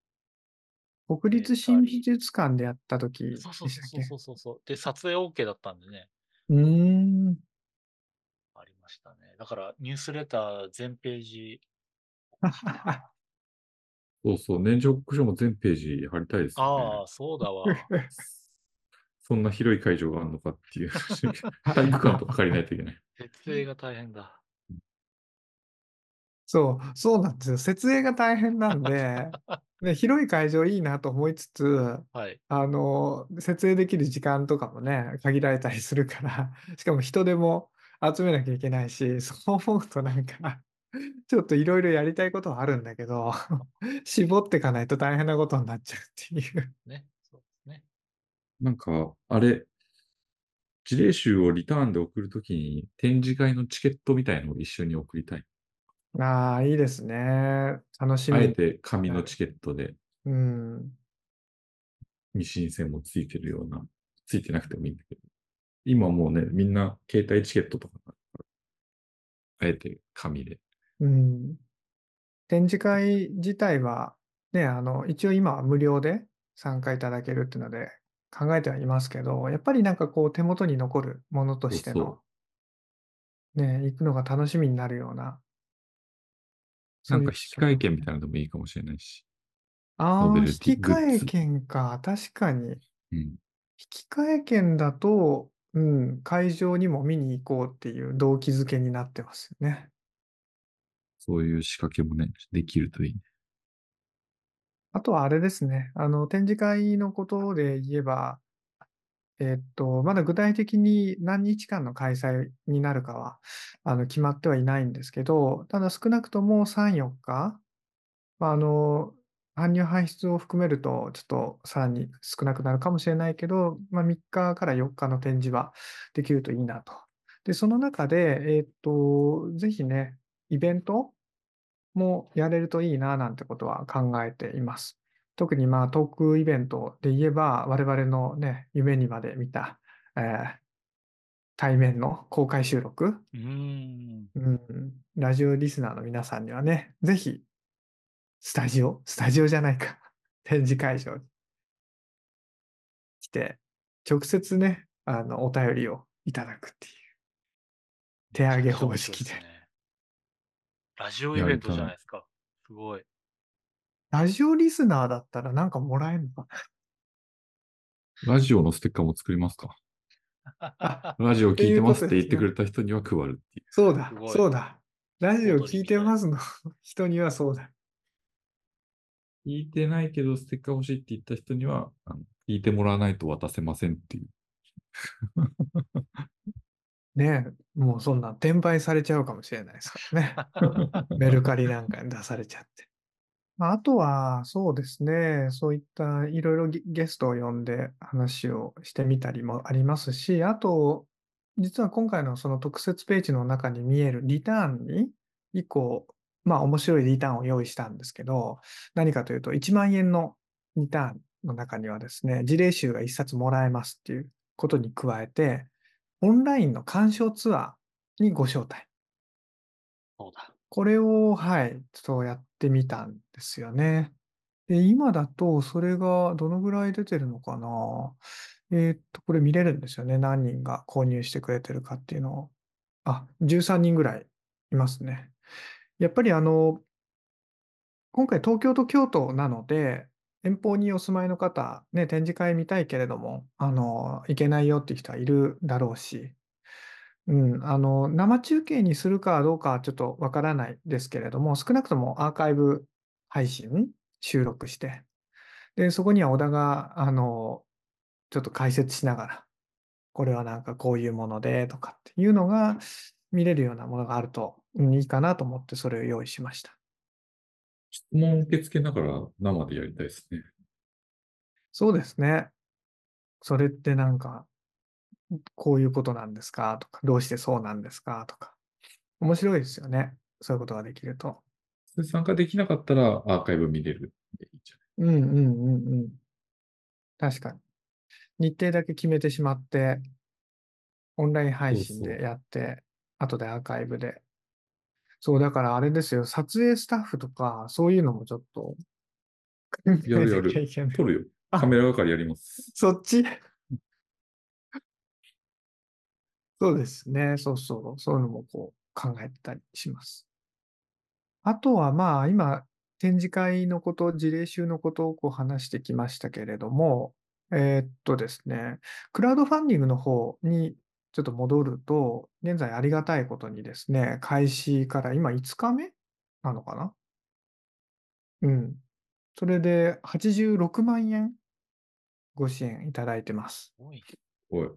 国立新美術館でやった時でそうそうしたっけ？そうそうそうそう。で、撮影 OK だったんでね、うーん。ありましたね。だから、ニュースレター全ページ、そうそう、年長国書も全ページ貼りたいですよね。ああ、そうだわ。そんな広い会場があるのかっていう。体育館とか借りないといけない。設営が大変だ。そう、そうなんですよ。設営が大変なんで、ね、広い会場いいなと思いつつ、はい。あの、設営できる時間とかもね、限られたりするから、しかも人手も集めなきゃいけないし、そう思うとなんか、ちょっといろいろやりたいことはあるんだけど、絞っていかないと大変なことになっちゃうっていう。ね。なんか、あれ、事例集をリターンで送るときに展示会のチケットみたいのを一緒に送りたい。ああ、いいですね。楽しみ。あえて紙のチケットでうん。未申請もついてるような、ついてなくてもいいんだけど。今もうね、みんな携帯チケットとかあえて紙で。うん。展示会自体は、ね、あの、一応今は無料で参加いただけるっていうので考えてはいますけど、やっぱりなんかこう手元に残るものとそうしての、そう。ね、行くのが楽しみになるような、なんか引そういう企画換券みたいなのでもいいかもしれないし。ああ、ノベル引きティグッズ換え券か。確かに。うん。引き換え券だと、うん、会場にも見に行こうっていう動機づけになってますよね。そういう仕掛けもね、できるといいね。あとはあれですね。あの、展示会のことで言えば、えっと、まだ具体的に何日間の開催になるかは、あの、決まってはいないんですけど、ただ少なくとも3、4日、まあ、あの、搬入搬出を含めると、ちょっとさらに少なくなるかもしれないけど、まあ、3日から4日の展示はできるといいなと。で、その中で、えっと、ぜひね、イベントもやれるといいななんてことは考えています。特にまあトークイベントで言えば、我々のね、夢にまで見た、えー対面の公開収録、うん、ラジオリスナーの皆さんにはね、ぜひ、スタジオ、スタジオじゃないか、展示会場に来て、直接ね、あの、お便りをいただくっていう。手上げ方式でめちゃくちゃ面白いすねラジオイベントじゃないですか。すごい。ラジオリスナーだったらなんかもらえるのか？ラジオのステッカーも作りますか？あ ラジオ聞いてますって言ってくれた人には配るっていう。そうだそうだ。ラジオ聞いてますの？人にはそうだ。聞いてないけどステッカー欲しいって言った人には、あの聞いてもらわないと渡せませんっていう。ねえ、もうそんな転売されちゃうかもしれないですからね。メルカリなんかに出されちゃって。まああとは、そうですね、そういったいろいろゲゲストを呼んで話をしてみたりもありますし、あと、実は今回のその特設ページの中に見えるリターンに、以降、まあ面白いリターンを用意したんですけど、何かというと、1万円のリターンの中にはですね、事例集が1冊もらえますっていうことに加えて、オンラインの鑑賞ツアーにご招待。そうだ。これを、はい、ちょっとやってみたんですよね。で、今だと、それがどのぐらい出てるのかなえーっと、これ見れるんですよね。何人が購入してくれてるかっていうのを。あ、13人ぐらいいますね。やっぱりあの、今回東京と京都なので、遠方にお住まいの方、ね、展示会見たいけれども、あの、行けないよっていう人はいるだろうし、うん、あの、生中継にするかどうかはちょっとわからないですけれども、少なくともアーカイブ配信、収録して、で、そこには小田が、あの、ちょっと解説しながら、これはなんかこういうものでとかっていうのが見れるようなものがあるといいかなと思ってそれを用意しました。質問受け付けながら生でやりたいですね。そうですね。それってなんか、こういうことなんですか？とか、どうしてそうなんですか？とか。面白いですよね。そういうことができると。参加できなかったらアーカイブ見れるんでいいんじゃないうんうんうんうん。確かに。日程だけ決めてしまって、オンライン配信でそうそうやって、後でアーカイブで。そう、だからあれですよ。撮影スタッフとか、そういうのもちょっと、やるやる。撮るよ。あカメラ係やります。そっち？そうですね。そうそう。そういうのもこう考えたりします。あとはまあ今、展示会のこと、事例集のことをこう話してきましたけれども、えーっとですね、クラウドファンディングの方にちょっと戻ると、現在ありがたいことにですね、開始から今5日目なのかな？うん。それで86万円ご支援いただいてます。すごい。おい。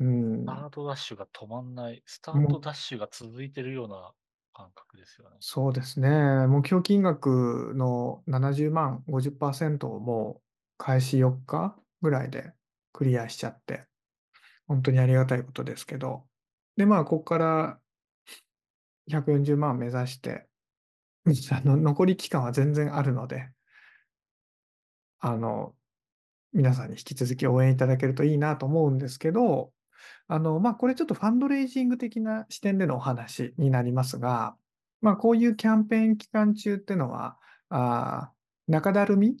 うんスタ。ートダッシュが止まんない。スタートダッシュが続いてるような感覚ですよね。そうですね。目標金額の70万、50%をもう開始4日ぐらいでクリアしちゃって、本当にありがたいことですけど。で、まあ、ここから140万目指して、あの残り期間は全然あるので、あの、皆さんに引き続き応援いただけるといいなと思うんですけど、あの、まあ、これちょっとファンドレイジング的な視点でのお話になりますが、まあ、こういうキャンペーン期間中っていうのは、あ中だるみ？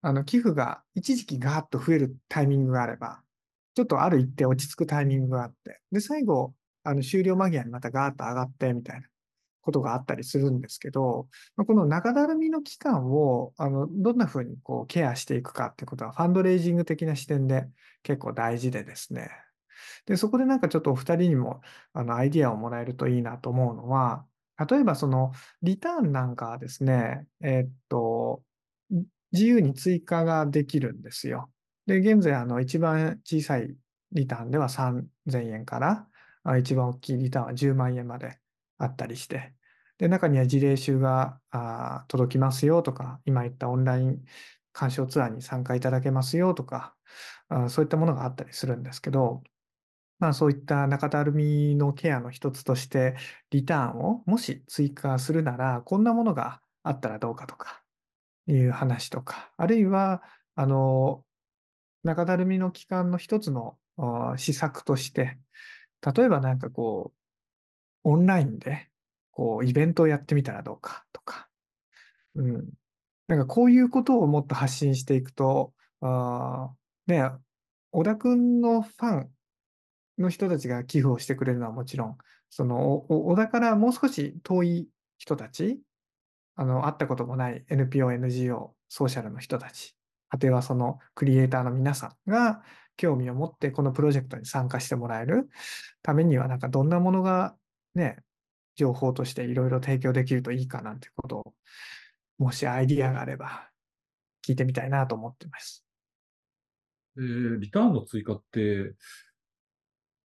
あの、寄付が一時期ガーッと増えるタイミングがあれば、ちょっとある一定落ち着くタイミングがあって、で、最後、あの、終了間際にまたガーッと上がってみたいなことがあったりするんですけど、この中だるみの期間を、あの、どんな風にこうケアしていくかってことは、ファンドレイジング的な視点で結構大事でですね。で、そこでなんかちょっとお二人にも、あの、アイディアをもらえるといいなと思うのは、例えばその、リターンなんかはですね、えっと、自由に追加ができるんですよ。で、現在、あの、一番小さいリターンでは3000円から、一番大きいリターンは10万円まであったりして、で、中には事例集が届きますよとか、今言ったオンライン鑑賞ツアーに参加いただけますよとか、そういったものがあったりするんですけど、まあそういった中だるみのケアの一つとして、リターンをもし追加するなら、こんなものがあったらどうかとか、いう話とか、あるいは、あの、中だるみの期間の一つの施策として、例えばなんかこう、オンラインで、こう、イベントをやってみたらどうかとか、うん。なんかこういうことをもっと発信していくと、あね、小田くんのファンの人たちが寄付をしてくれるのはもちろん、その、小田からもう少し遠い人たち、あの、会ったこともない NPO、NGO、ソーシャルの人たち、果てはそのクリエイターの皆さんが興味を持ってこのプロジェクトに参加してもらえるためには、なんかどんなものがね、情報としていろいろ提供できるといいかなんてことを、もしアイディアがあれば聞いてみたいなと思ってます。えーリターンの追加って、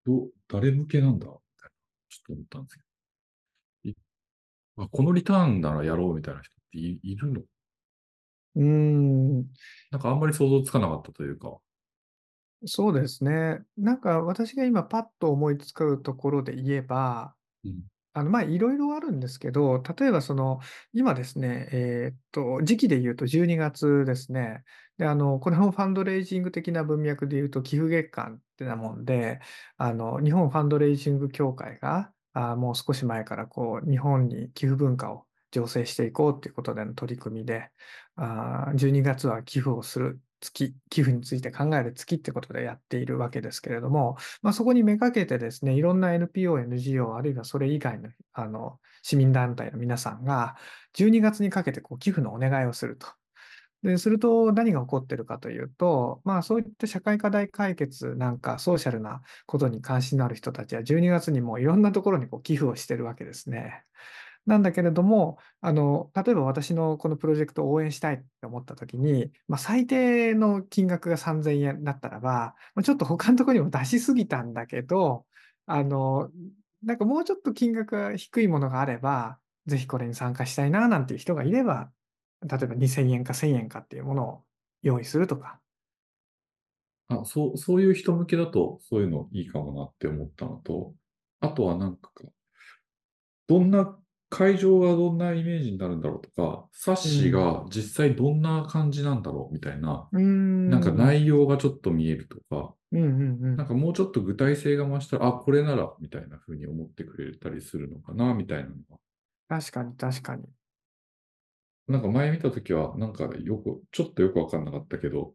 ど、誰向けなんだ、ちょっと思ったんですけど。あこのリターンならやろうみたいな人っていいるの？うーん、なんかあんまり想像つかなかったというか。そうですね。なんか私が今パッと思いつくところで言えば、うん。あの、まあ、いろいろあるんですけど、例えばその、今ですね、えーっと、時期で言うと12月ですね。で、あの、これもファンドレイジング的な文脈で言うと、寄付月間ってなもんで、あの、日本ファンドレイジング協会が、あもう少し前からこう、日本に寄付文化を醸成していこうっていうことでの取り組みで、あ12月は寄付をする月、寄付について考える月ってことでやっているわけですけれども、まあ、そこにめがけてですね、いろんな NPO、NGO、あるいはそれ以外のあの市民団体の皆さんが、12月にかけてこう寄付のお願いをすると。ですると何が起こってるかというと、まあそういった社会課題解決なんかソーシャルなことに関心のある人たちは12月にもういろんなところにこう寄付をしてるわけですね。なんだけれども、あの、例えば私のこのプロジェクトを応援したいって思ったときに、まあ、最低の金額が3000円だったらば、まあちょっと他のところにも出しすぎたんだけど、あの、なんかもうちょっと金額が低いものがあれば、ぜひこれに参加したいななんていう人がいれば、例えば2000円か1000円かっていうものを用意するとか。あ、そう、そういう人向けだと、そういうのいいかもなって思ったのと、あとはなんか、どんな、会場がどんなイメージになるんだろうとか、冊子が実際どんな感じなんだろうみたいな、うーん。なんか内容がちょっと見えるとか、うんうんうん。なんかもうちょっと具体性が増したら、あ、これなら、みたいな風に思ってくれたりするのかな、みたいなのが。確かに確かに。なんか前見たときは、なんかよく、ちょっとよくわかんなかったけど、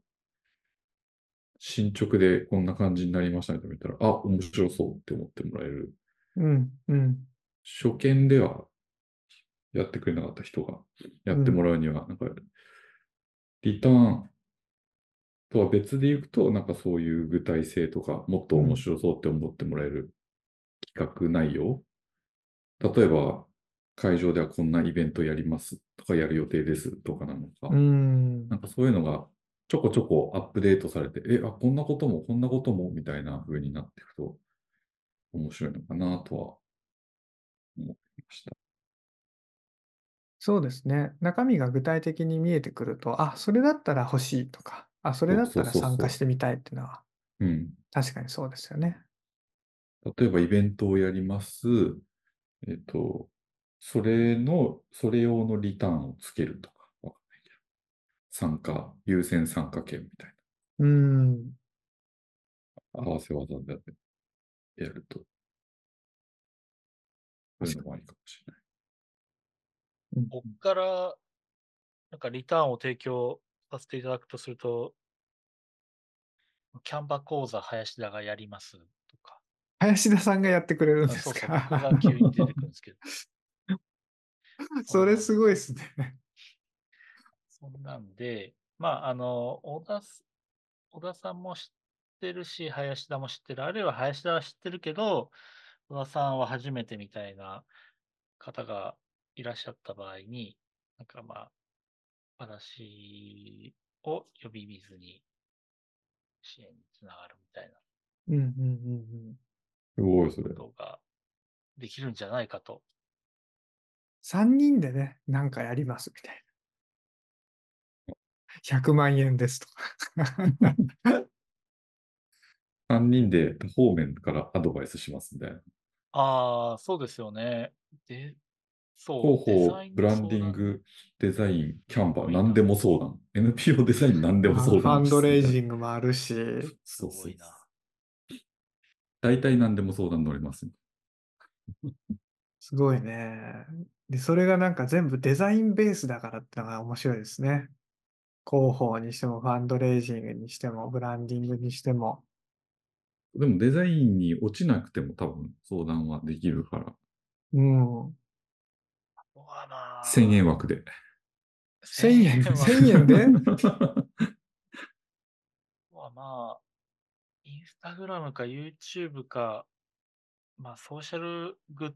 進捗でこんな感じになりましたねと見たら、あ、面白そうって思ってもらえる。うんうん。初見ではやってくれなかった人がやってもらうには、なんか、リターンとは別でいくと、なんかそういう具体性とか、もっと面白そうって思ってもらえる企画内容？例えば、会場ではこんなイベントやりますとかやる予定ですとかなのか、ん。なんかそういうのがちょこちょこアップデートされて、え、あ、こんなこともこんなこともみたいな風になっていくと面白いのかなとは思いました。そうですね。中身が具体的に見えてくると、あ、それだったら欲しいとか、あ、それだったら参加してみたいっていうのは、うん。確かにそうですよね。例えばイベントをやります。えっと、それの、それ用のリターンをつけるとか、わかんないけど。参加、優先参加券みたいうーん。な。合わせ技でやると。そういうのもありかもしれない。うんこっから、なんかリターンを提供させていただくとすると、キャンバ講座林田がやりますとか、林田さんがやってくれるんですそうそう、急に出てくるんですけど、それすごいですね。そんなんで、まあ、あの、小田す、小田さんも知ってるし、林田も知ってる。あるいは林田は知ってるけど、小田さんは初めてみたいな方がいらっしゃった場合に、なんかまあ、私を呼び水に支援につながるみたいなうんうんうんうん。すごい、それこ。とができるんじゃないかと。3人でね、なんかやりますみたいな。100万円ですとか。3人で多方面からアドバイスしますみたいな。ああ、そうですよね。で、広報ブランディング、デザイン、キャンバー、何でも相談。NPO デザイン何でも相ファ談。ンドレインジングもあるし、すごいな。大体何でも相談乗ります。すごいね。で、それがなんか全部デザインベースだからってのが面白いですね。広報にしても、ファンドレイジングにしても、ブランディングにしても。でもデザインに落ちなくても多分相談はできるから、うん。うわまあ1000円枠で。1000円、は1000円で？はまあ、インスタグラムか YouTube か、まあ、ソーシャルグッ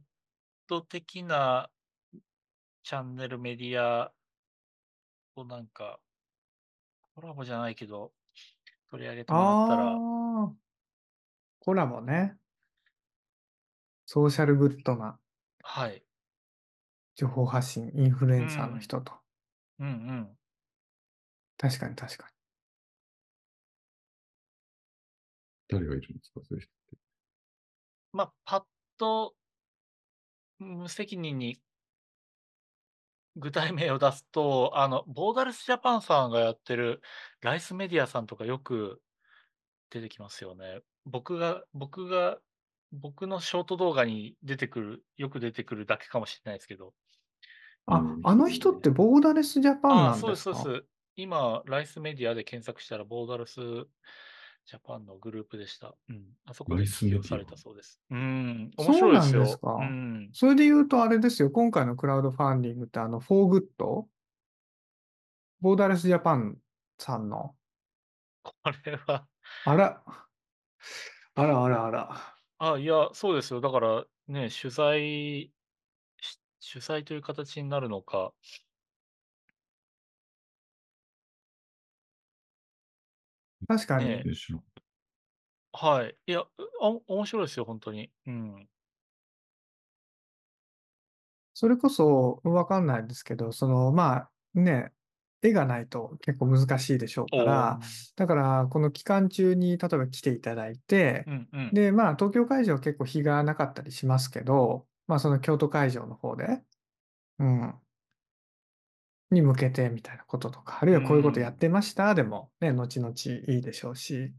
ド的なチャンネルメディアとなんか、コラボじゃないけど、取り上げてもらったら、コラボね。ソーシャルグッドなはい。情報発信、インフルエンサーの人と。うんうん。確かに確か誰がいるんですかそういう人って。まあ、パッと無責任に具体名を出すと、あの、ボーダレスジャパンさんがやってるライスメディアさんとかよく出てきますよね。僕が、僕が、僕のショート動画に出てくる、よく出てくるだけかもしれないですけど。あうん、あの人ってボーダレスジャパンああ、なんそうです、ですかそうです。今、ライスメディアで検索したら、ボーダレスジャパンのグループでした。うん。あそこで起用されたそうです。うん。そう面白いですよ。なんですか？うん。それで言うとあれですよ、今回のクラウドファンディングってあの、フォーグッド？ボーダレスジャパンさんの、これは、あら、あらあらあら。あ、いや、そうですよ。だからね、取材し、主催という形になるのか。確かに、ねはい。いや、うあ、面白いですよ、本当に。うん。それこそわかんないですけど、その、まあね、絵がないと結構難しいでしょうから、だからこの期間中に例えば来ていただいてう、んうん。で、まあ東京会場は結構日がなかったりしますけど、まあその京都会場の方で、うん、に向けてみたいなこととか、あるいはこういうことやってました？でもね、後々いいでしょうし、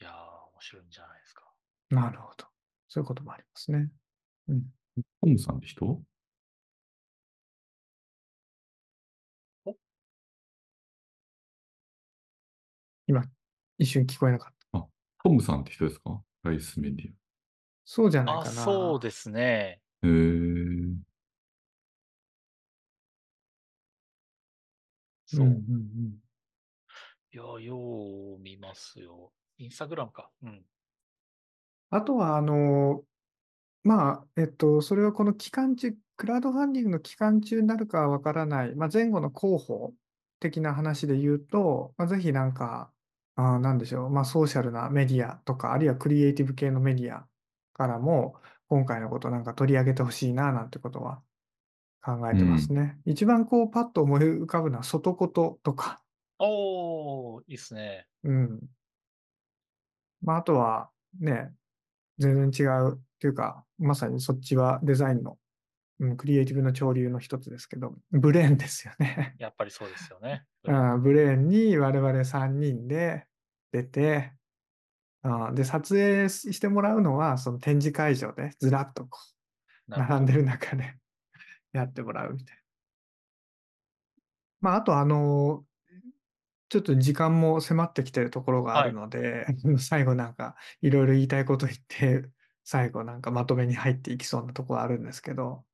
いやー、面白いんじゃないですか。なるほど。そういうこともありますね。うん。トムさんって人？今、一瞬聞こえなかった。トムさんって人ですか？ライスメディそうじゃないあ、かな。そうですね。ア。へー。そう。うんうんうん。いやー、よう見ますよ。インスタグラムか。うん。あとは、あの、まあ、えっと、それはこの期間中、クラウドファンディングの期間中になるかはわからない、まあ、前後の広報的な話で言うと、まあ、ぜひなんか、あーなんでしょう、まあ、ソーシャルなメディアとか、あるいはクリエイティブ系のメディアからも、今回のことなんか取り上げてほしいな、なんてことは考えてますね。一番こう、パッと思い浮かぶのは、外こととか、おー、いいっすね。うん。まあ、あとはね、全然違うっていうか、まさにそっちはデザインの、うん、クリエイティブの潮流の一つですけど、ブレーンですよね。やっぱりそうですよね。うんブレーンに我々3人で出て、あで、撮影してもらうのは、その展示会場でずらっとこう並んでる中で、やってもらうみたいな。まあ、あとあの、ちょっと時間も迫ってきてるところがあるはい。ので、最後なんかいろいろ言いたいこと言って、最後なんかまとめに入っていきそうなところあるんですけど、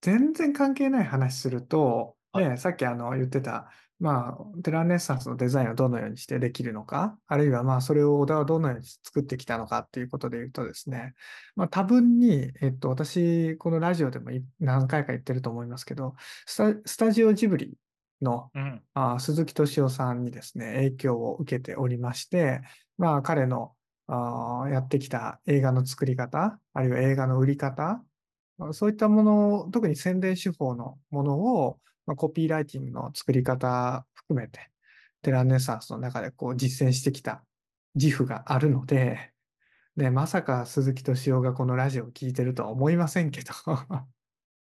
全然関係ない話すると、はい。ね、さっきあの言ってた、まあ、テラネッサンスのデザインをどのようにしてできるのか、あるいはまあそれを小田はどのように作ってきたのかっていうことで言うとですね、まあ多分に、えっと、私、このラジオでもい何回か言ってると思いますけど、スタ、スタジオジブリのうん。あ鈴木敏夫さんにですね、影響を受けておりまして、まあ彼のあーやってきた映画の作り方、あるいは映画の売り方、まあそういったものを、特に宣伝手法のものを、まあ、コピーライティングの作り方含めて、テラネッサンスの中でこう実践してきた自負があるので、ね、まさか鈴木敏夫がこのラジオを聞いてるとは思いませんけど、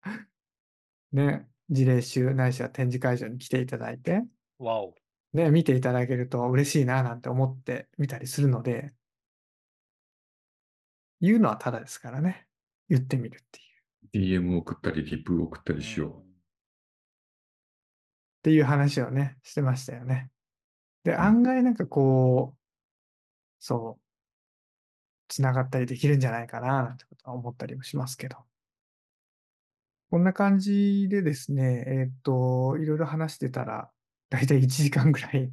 ね、事例集ないしは展示会場に来ていただいて、わお。ね、見ていただけると嬉しいななんて思ってみたりするので、言うのはただですからね。言ってみるっていう。DM 送ったり、リプ送ったうりしよん。っていう話をね、してましたよね。で。案外なんかこう、そう、つながったりできるんじゃないかななんてことは思ったりもしますけど。こんな感じでですね、えーっと、いろいろ話してたら、だいたい1時間ぐらい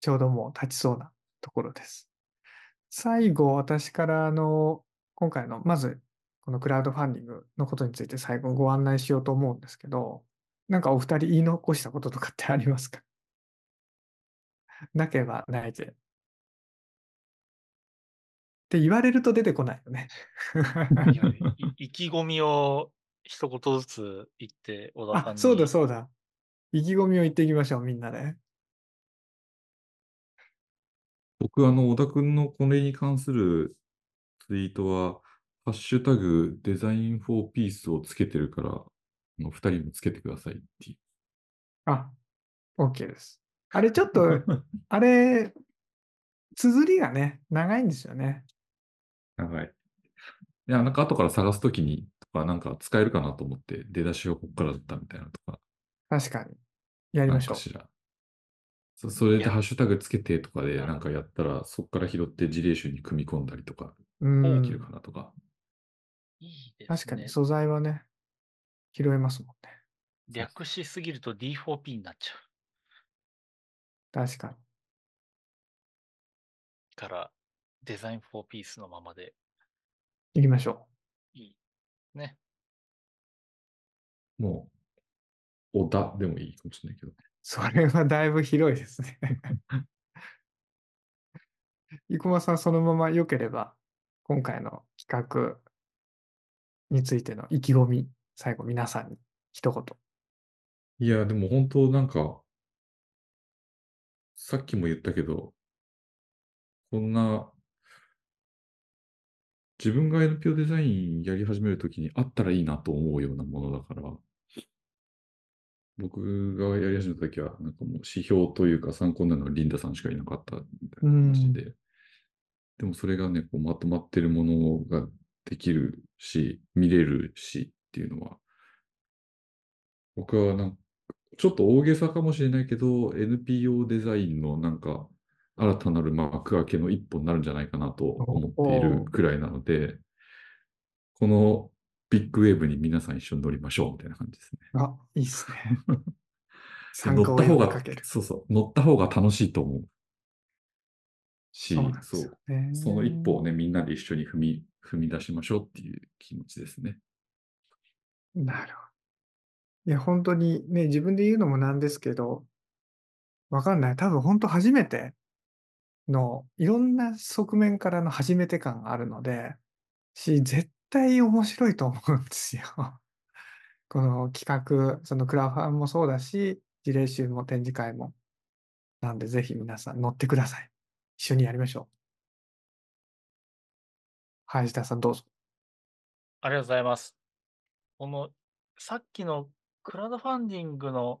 ちょうどもう経ちそうなところです。最後、私からあの、今回の、まず、このクラウドファンディングのことについて最後ご案内しようと思うんですけど、なんかお二人言い残したこととかってありますか？なければないで。って言われると出てこないよね。意気込みを一言ずつ言って、小田さあ、んそうだに。そうだ。意気込みを言っていきましょう、みんなで。僕、あの、小田くんのこれに関するツイートは、ハッシュタグデザインフォーピースをつけてるから、あの二人もつけてくださいっていあ、OK です。あれちょっと、う。あれ、綴りがね、長いんですよね。長い。いや、なんか後から探すときに、とか、なんか使えるかなと思って、出だしはここからだったみたいなとか、確かに。やりなましょんかしら。そそれでハッシュタグつけてとかでなんかやったら、そこから拾って事例集に組み込んだりとかう。うできるん。かなとか。いいで確かにすね。素材はね、拾えますもんね。略しすぎると D4P になっちゃう確かに。から、デザイン4ピースのままで行きましょいいね。もう、おだでもいいかもしれないけど。う。それはだいぶ広いですね。生駒さん、そのまま良ければ、今回の企画についての意気込み、最後皆さんに一言。いや、でも本当なんか、さっきも言ったけど、こんな、自分が NPO デザインやり始めるときにあったらいいなと思うようなものだから、僕がやり始めたときは、なんかもう指標というか参考になるのはリンダさんしかいなかったみたいな話で、でもそれがね、こうまとまってるものができるし、見れるしっていうのは、僕はなんか、ちょっと大げさかもしれないけど、NPO デザインのなんか、新たなる幕開けの一歩になるんじゃないかなと思っているくらいなので、このビッグウェーブに皆さん一緒に乗りましょうみたいな感じですね。あ、いいっすね。乗った方が。そうそう、乗った方が楽しいと思うし、そうなんですそう。その一歩をね、みんなで一緒に踏み、踏み出しましょうっていう気持ちですね。なるほど。いや、本当にね、自分で言うのもなんですけど、わかんない。多分本当初めての、いろんな側面からの初めて感があるので、し、絶対面白いと思うんですよ。この企画、そのクラファンもそうだし、事例集も展示会も。なんで、ぜひ皆さん乗ってください。一緒にやりましょう。林田さんどうぞ。ありがとうございます。この、さっきのクラウドファンディングの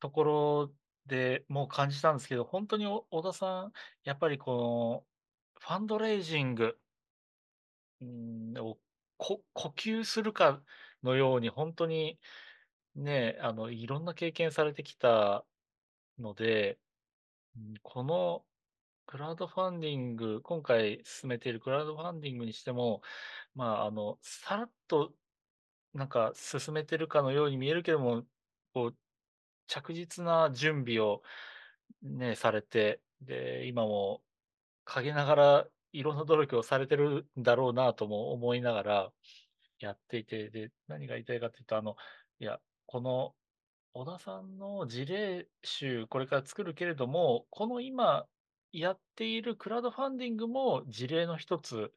ところでもう感じたんですけど、本当に小田さん、やっぱりこの、ファンドレイジング、をこ呼吸するかのように、本当にね、あの、いろんな経験されてきたので、このクラウドファンディング、今回進めているクラウドファンディングにしても、まあ、あの、さらっとなんか進めてるかのように見えるけども、こう、着実な準備をね、されて、で、今も陰ながらいろんな努力をされてるんだろうなとも思いながらやっていて、で、何が言いたいかっていうと、あの、いや、この小田さんの事例集、これから作るけれども、この今やっているクラウドファンディングも事例の一つ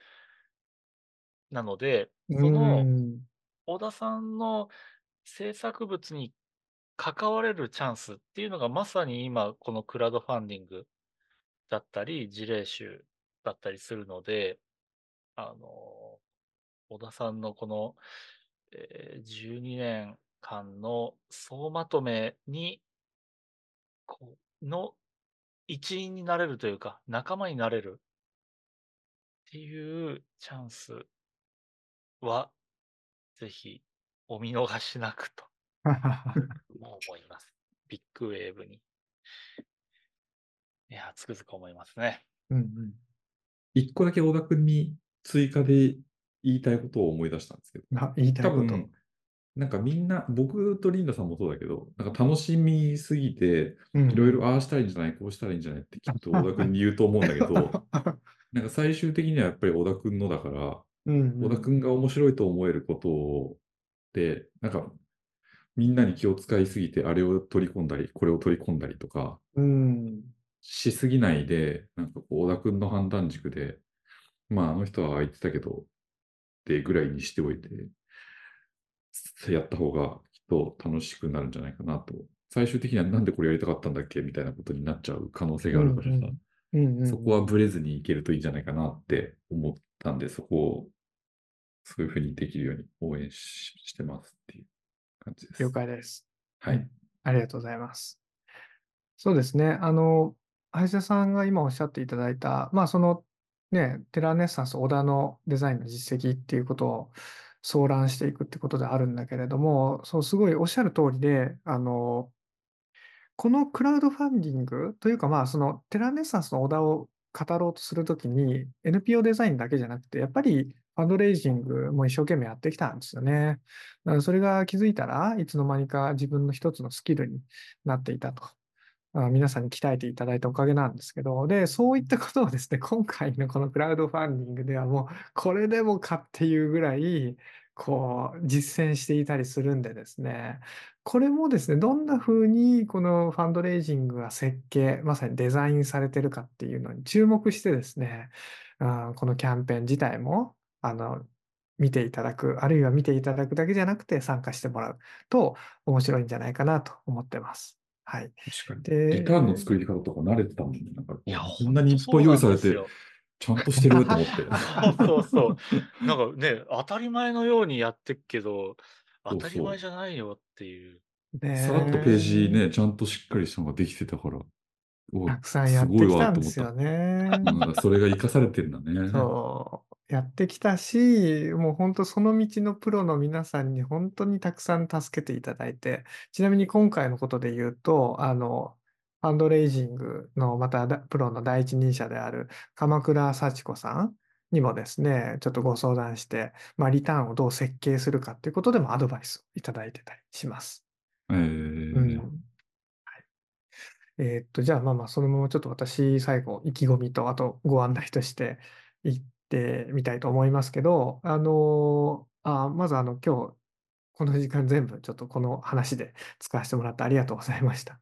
なので、うそのん。小田さんの制作物に関われるチャンスっていうのがまさに今このクラウドファンディングだったり、事例集だったりするので、あの、小田さんのこの、えー12年間の総まとめに、の一員になれるというか、仲間になれるっていうチャンスは、ぜひお見逃しなくと も思います。ビッグウェーブに。いや、つくづく思いますね。うんうん。一個だけ小田君に追加で言いたいことを思い出したんですけど、あ言いたい多こと。分、なんかみんな、僕とリンダさんもそうだけど、なんか楽しみすぎて、うん。いろいろああしたらいいんじゃない、こうしたらいいんじゃないってきっと小田君に言うと思うんだけど、なんか最終的にはやっぱり小田君のだから、うん小田君が面白いと思えることを、で、なんか、みんなに気を使いすぎて、あれを取り込んだり、これを取り込んだりとか、うん。しすぎないで、なんか小田君の判断軸で、まあ、あの人は言ってたけど、ってぐらいにしておいて、やった方がきっと楽しくなるんじゃないかなと。最終的にはなんでこれやりたかったんだっけみたいなことになっちゃう可能性があるからそこはブレずにいけるといいんじゃないかなって思ったんで、そこをそういうふうにできるように応援ししてますっていう感じです。了解です。はい。ありがとうございます。そうですね。あの、林田さんが今おっしゃっていただいた、まあ、そのね、テラーネッサンス小田のデザインの実績っていうことを総覧していくってことであるんだけれども、そう、すごいおっしゃる通りで、あの、このクラウドファンディングというか、まあ、そのテラネッサンスの小田を語ろうとするときに、NPO デザインだけじゃなくて、やっぱりファンドレイジングも一生懸命やってきたんですよね。それが気づいたらいつの間にか自分の一つのスキルになっていたと。皆さんに鍛えていただいたおかげなんですけど、で、そういったことをですね、今回のこのクラウドファンディングではもう、これでもかっていうぐらい、こう、実践していたりするんでですね、これもですね、どんな風にこのファンドレイジングが設計、まさにデザインされてるかっていうのに注目してですね、あこのキャンペーン自体も、あの、見ていただく、あるいは見ていただくだけじゃなくて参加してもらうと面白いんじゃないかなと思ってます。はい。確かに。でリターンの作り方とか慣れてたもんね。なんか、いや、こんなにいっぱい用意されて、ちゃんとしてると思って。そうそうそう。なんかね、当たり前のようにやってっけど、そう当たり前じゃないよっていう。ねさらっとページね、ちゃんとしっかりしたのができてたから、おたくさんやってきたんですよね。うんそれが活かされてるんだね。そう、やってきたし、もう本当その道のプロの皆さんに本当にたくさん助けていただいて、ちなみに今回のことで言うと、あの、ファンドレイジングのまただプロの第一人者である鎌倉幸子さんにもですね、ちょっとご相談して、まあ、リターンをどう設計するかっていうことでもアドバイスをいただいてたりします。え。うーん。はい。えーっと、じゃあまあまあ、そのままちょっと私、最後、意気込みと、あとご案内として言てみたいと思いますけど、あのあ、まずあの、今日、この時間全部、ちょっとこの話で使わせてもらってありがとうございました。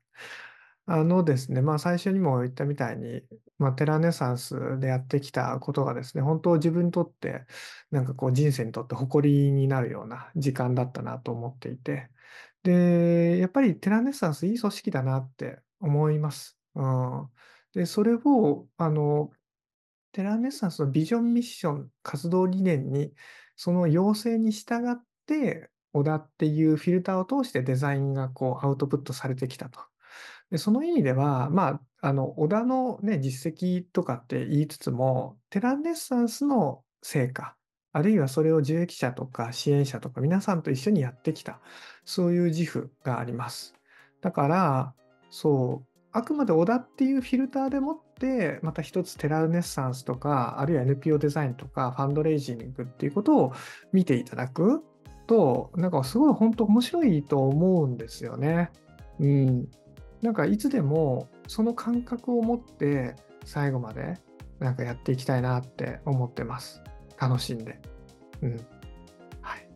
あのですね、まあ最初にも言ったみたいに、まあ、テラネサンスでやってきたことがですね、本当自分にとって、なんかこう人生にとって誇りになるような時間だったなと思っていて、で、やっぱりテラネサンスいい組織だなって思います。うん。で、それを、あの、テラネッサンスのビジョンミッション、活動理念に、その要請に従って、小田っていうフィルターを通してデザインがこうアウトプットされてきたと。で、その意味では、まあ、あの、小田のね、実績とかって言いつつも、テラネッサンスの成果あるいはそれを受益者とか支援者とか皆さんと一緒にやってきた、そういう自負があります。だから、そう、あくまで小田っていうフィルターでもっ、また一つテラルネッサンスとか、あるいは NPO デザインとか、ファンドレイジングっていうことを見ていただくと、なんかすごい本当面白いと思うんですよね。うん。なんかいつでもその感覚を持って最後までなんかやっていきたいなって思ってます。楽しんで。うん。はい。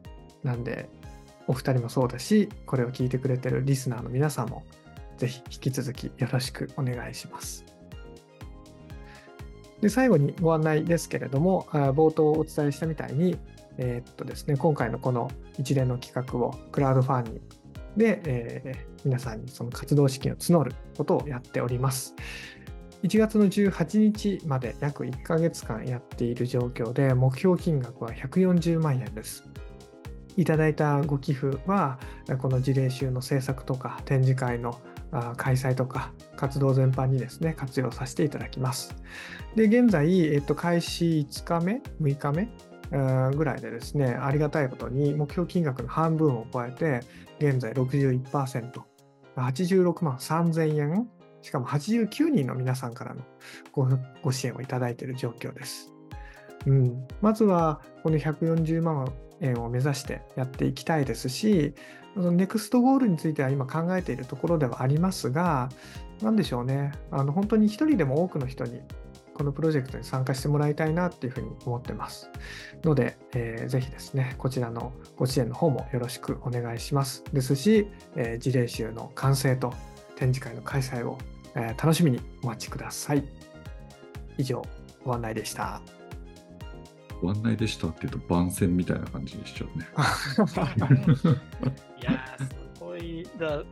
なんで、お二人もそうだし、これを聞いてくれてるリスナーの皆さんも、ぜひ引き続きよろしくお願いします。で、最後にご案内ですけれども、冒頭お伝えしたみたいに、えーっとですね、今回のこの一連の企画をクラウドファンディングで、えー皆さんにその活動資金を募ることをやっております。1月の18日まで約1ヶ月間やっている状況で、目標金額は140万円です。いただいたご寄付は、この事例集の制作とか展示会の開催とか活動全般にですね、活用させていただきます。で、現在、えっと、開始5日目、6日目ぐらいでですね、ありがたいことに目標金額の半分を超えて、現在61%、86万3000円、しかも89人の皆さんからのごご支援をいただいている状況です。うん、まずはこの140万円を目指してやっていきたいですし、そのネクストゴールについては今考えているところではありますが、なんでしょうね、あの本当に一人でも多くの人にこのプロジェクトに参加してもらいたいなっていうふうに思ってます。ので、えーぜひですね、こちらのご支援の方もよろしくお願いします。ですし、えー事例集の完成と展示会の開催を、えー楽しみにお待ちください。以上、ご案内でした。ご案内でしたって言うと番宣みたいな感じにしちゃうね。いやー、すごい、だ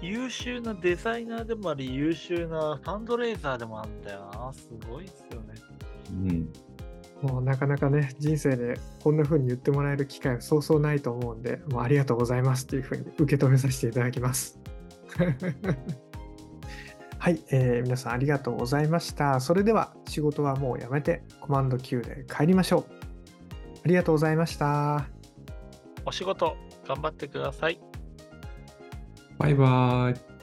優秀なデザイナーでもあり、優秀なファンドレイザーでもあるんだよな。すごいですよね。うん。もうなかなかね、人生でこんな風に言ってもらえる機会はそうそうないと思うんで、もうありがとうございますっていう風に受け止めさせていただきます。はい、えー皆さんありがとうございました。それでは仕事はもうやめてコマンド Q で帰りましょう。ありがとうございました。お仕事、頑張ってください。バイバーイ。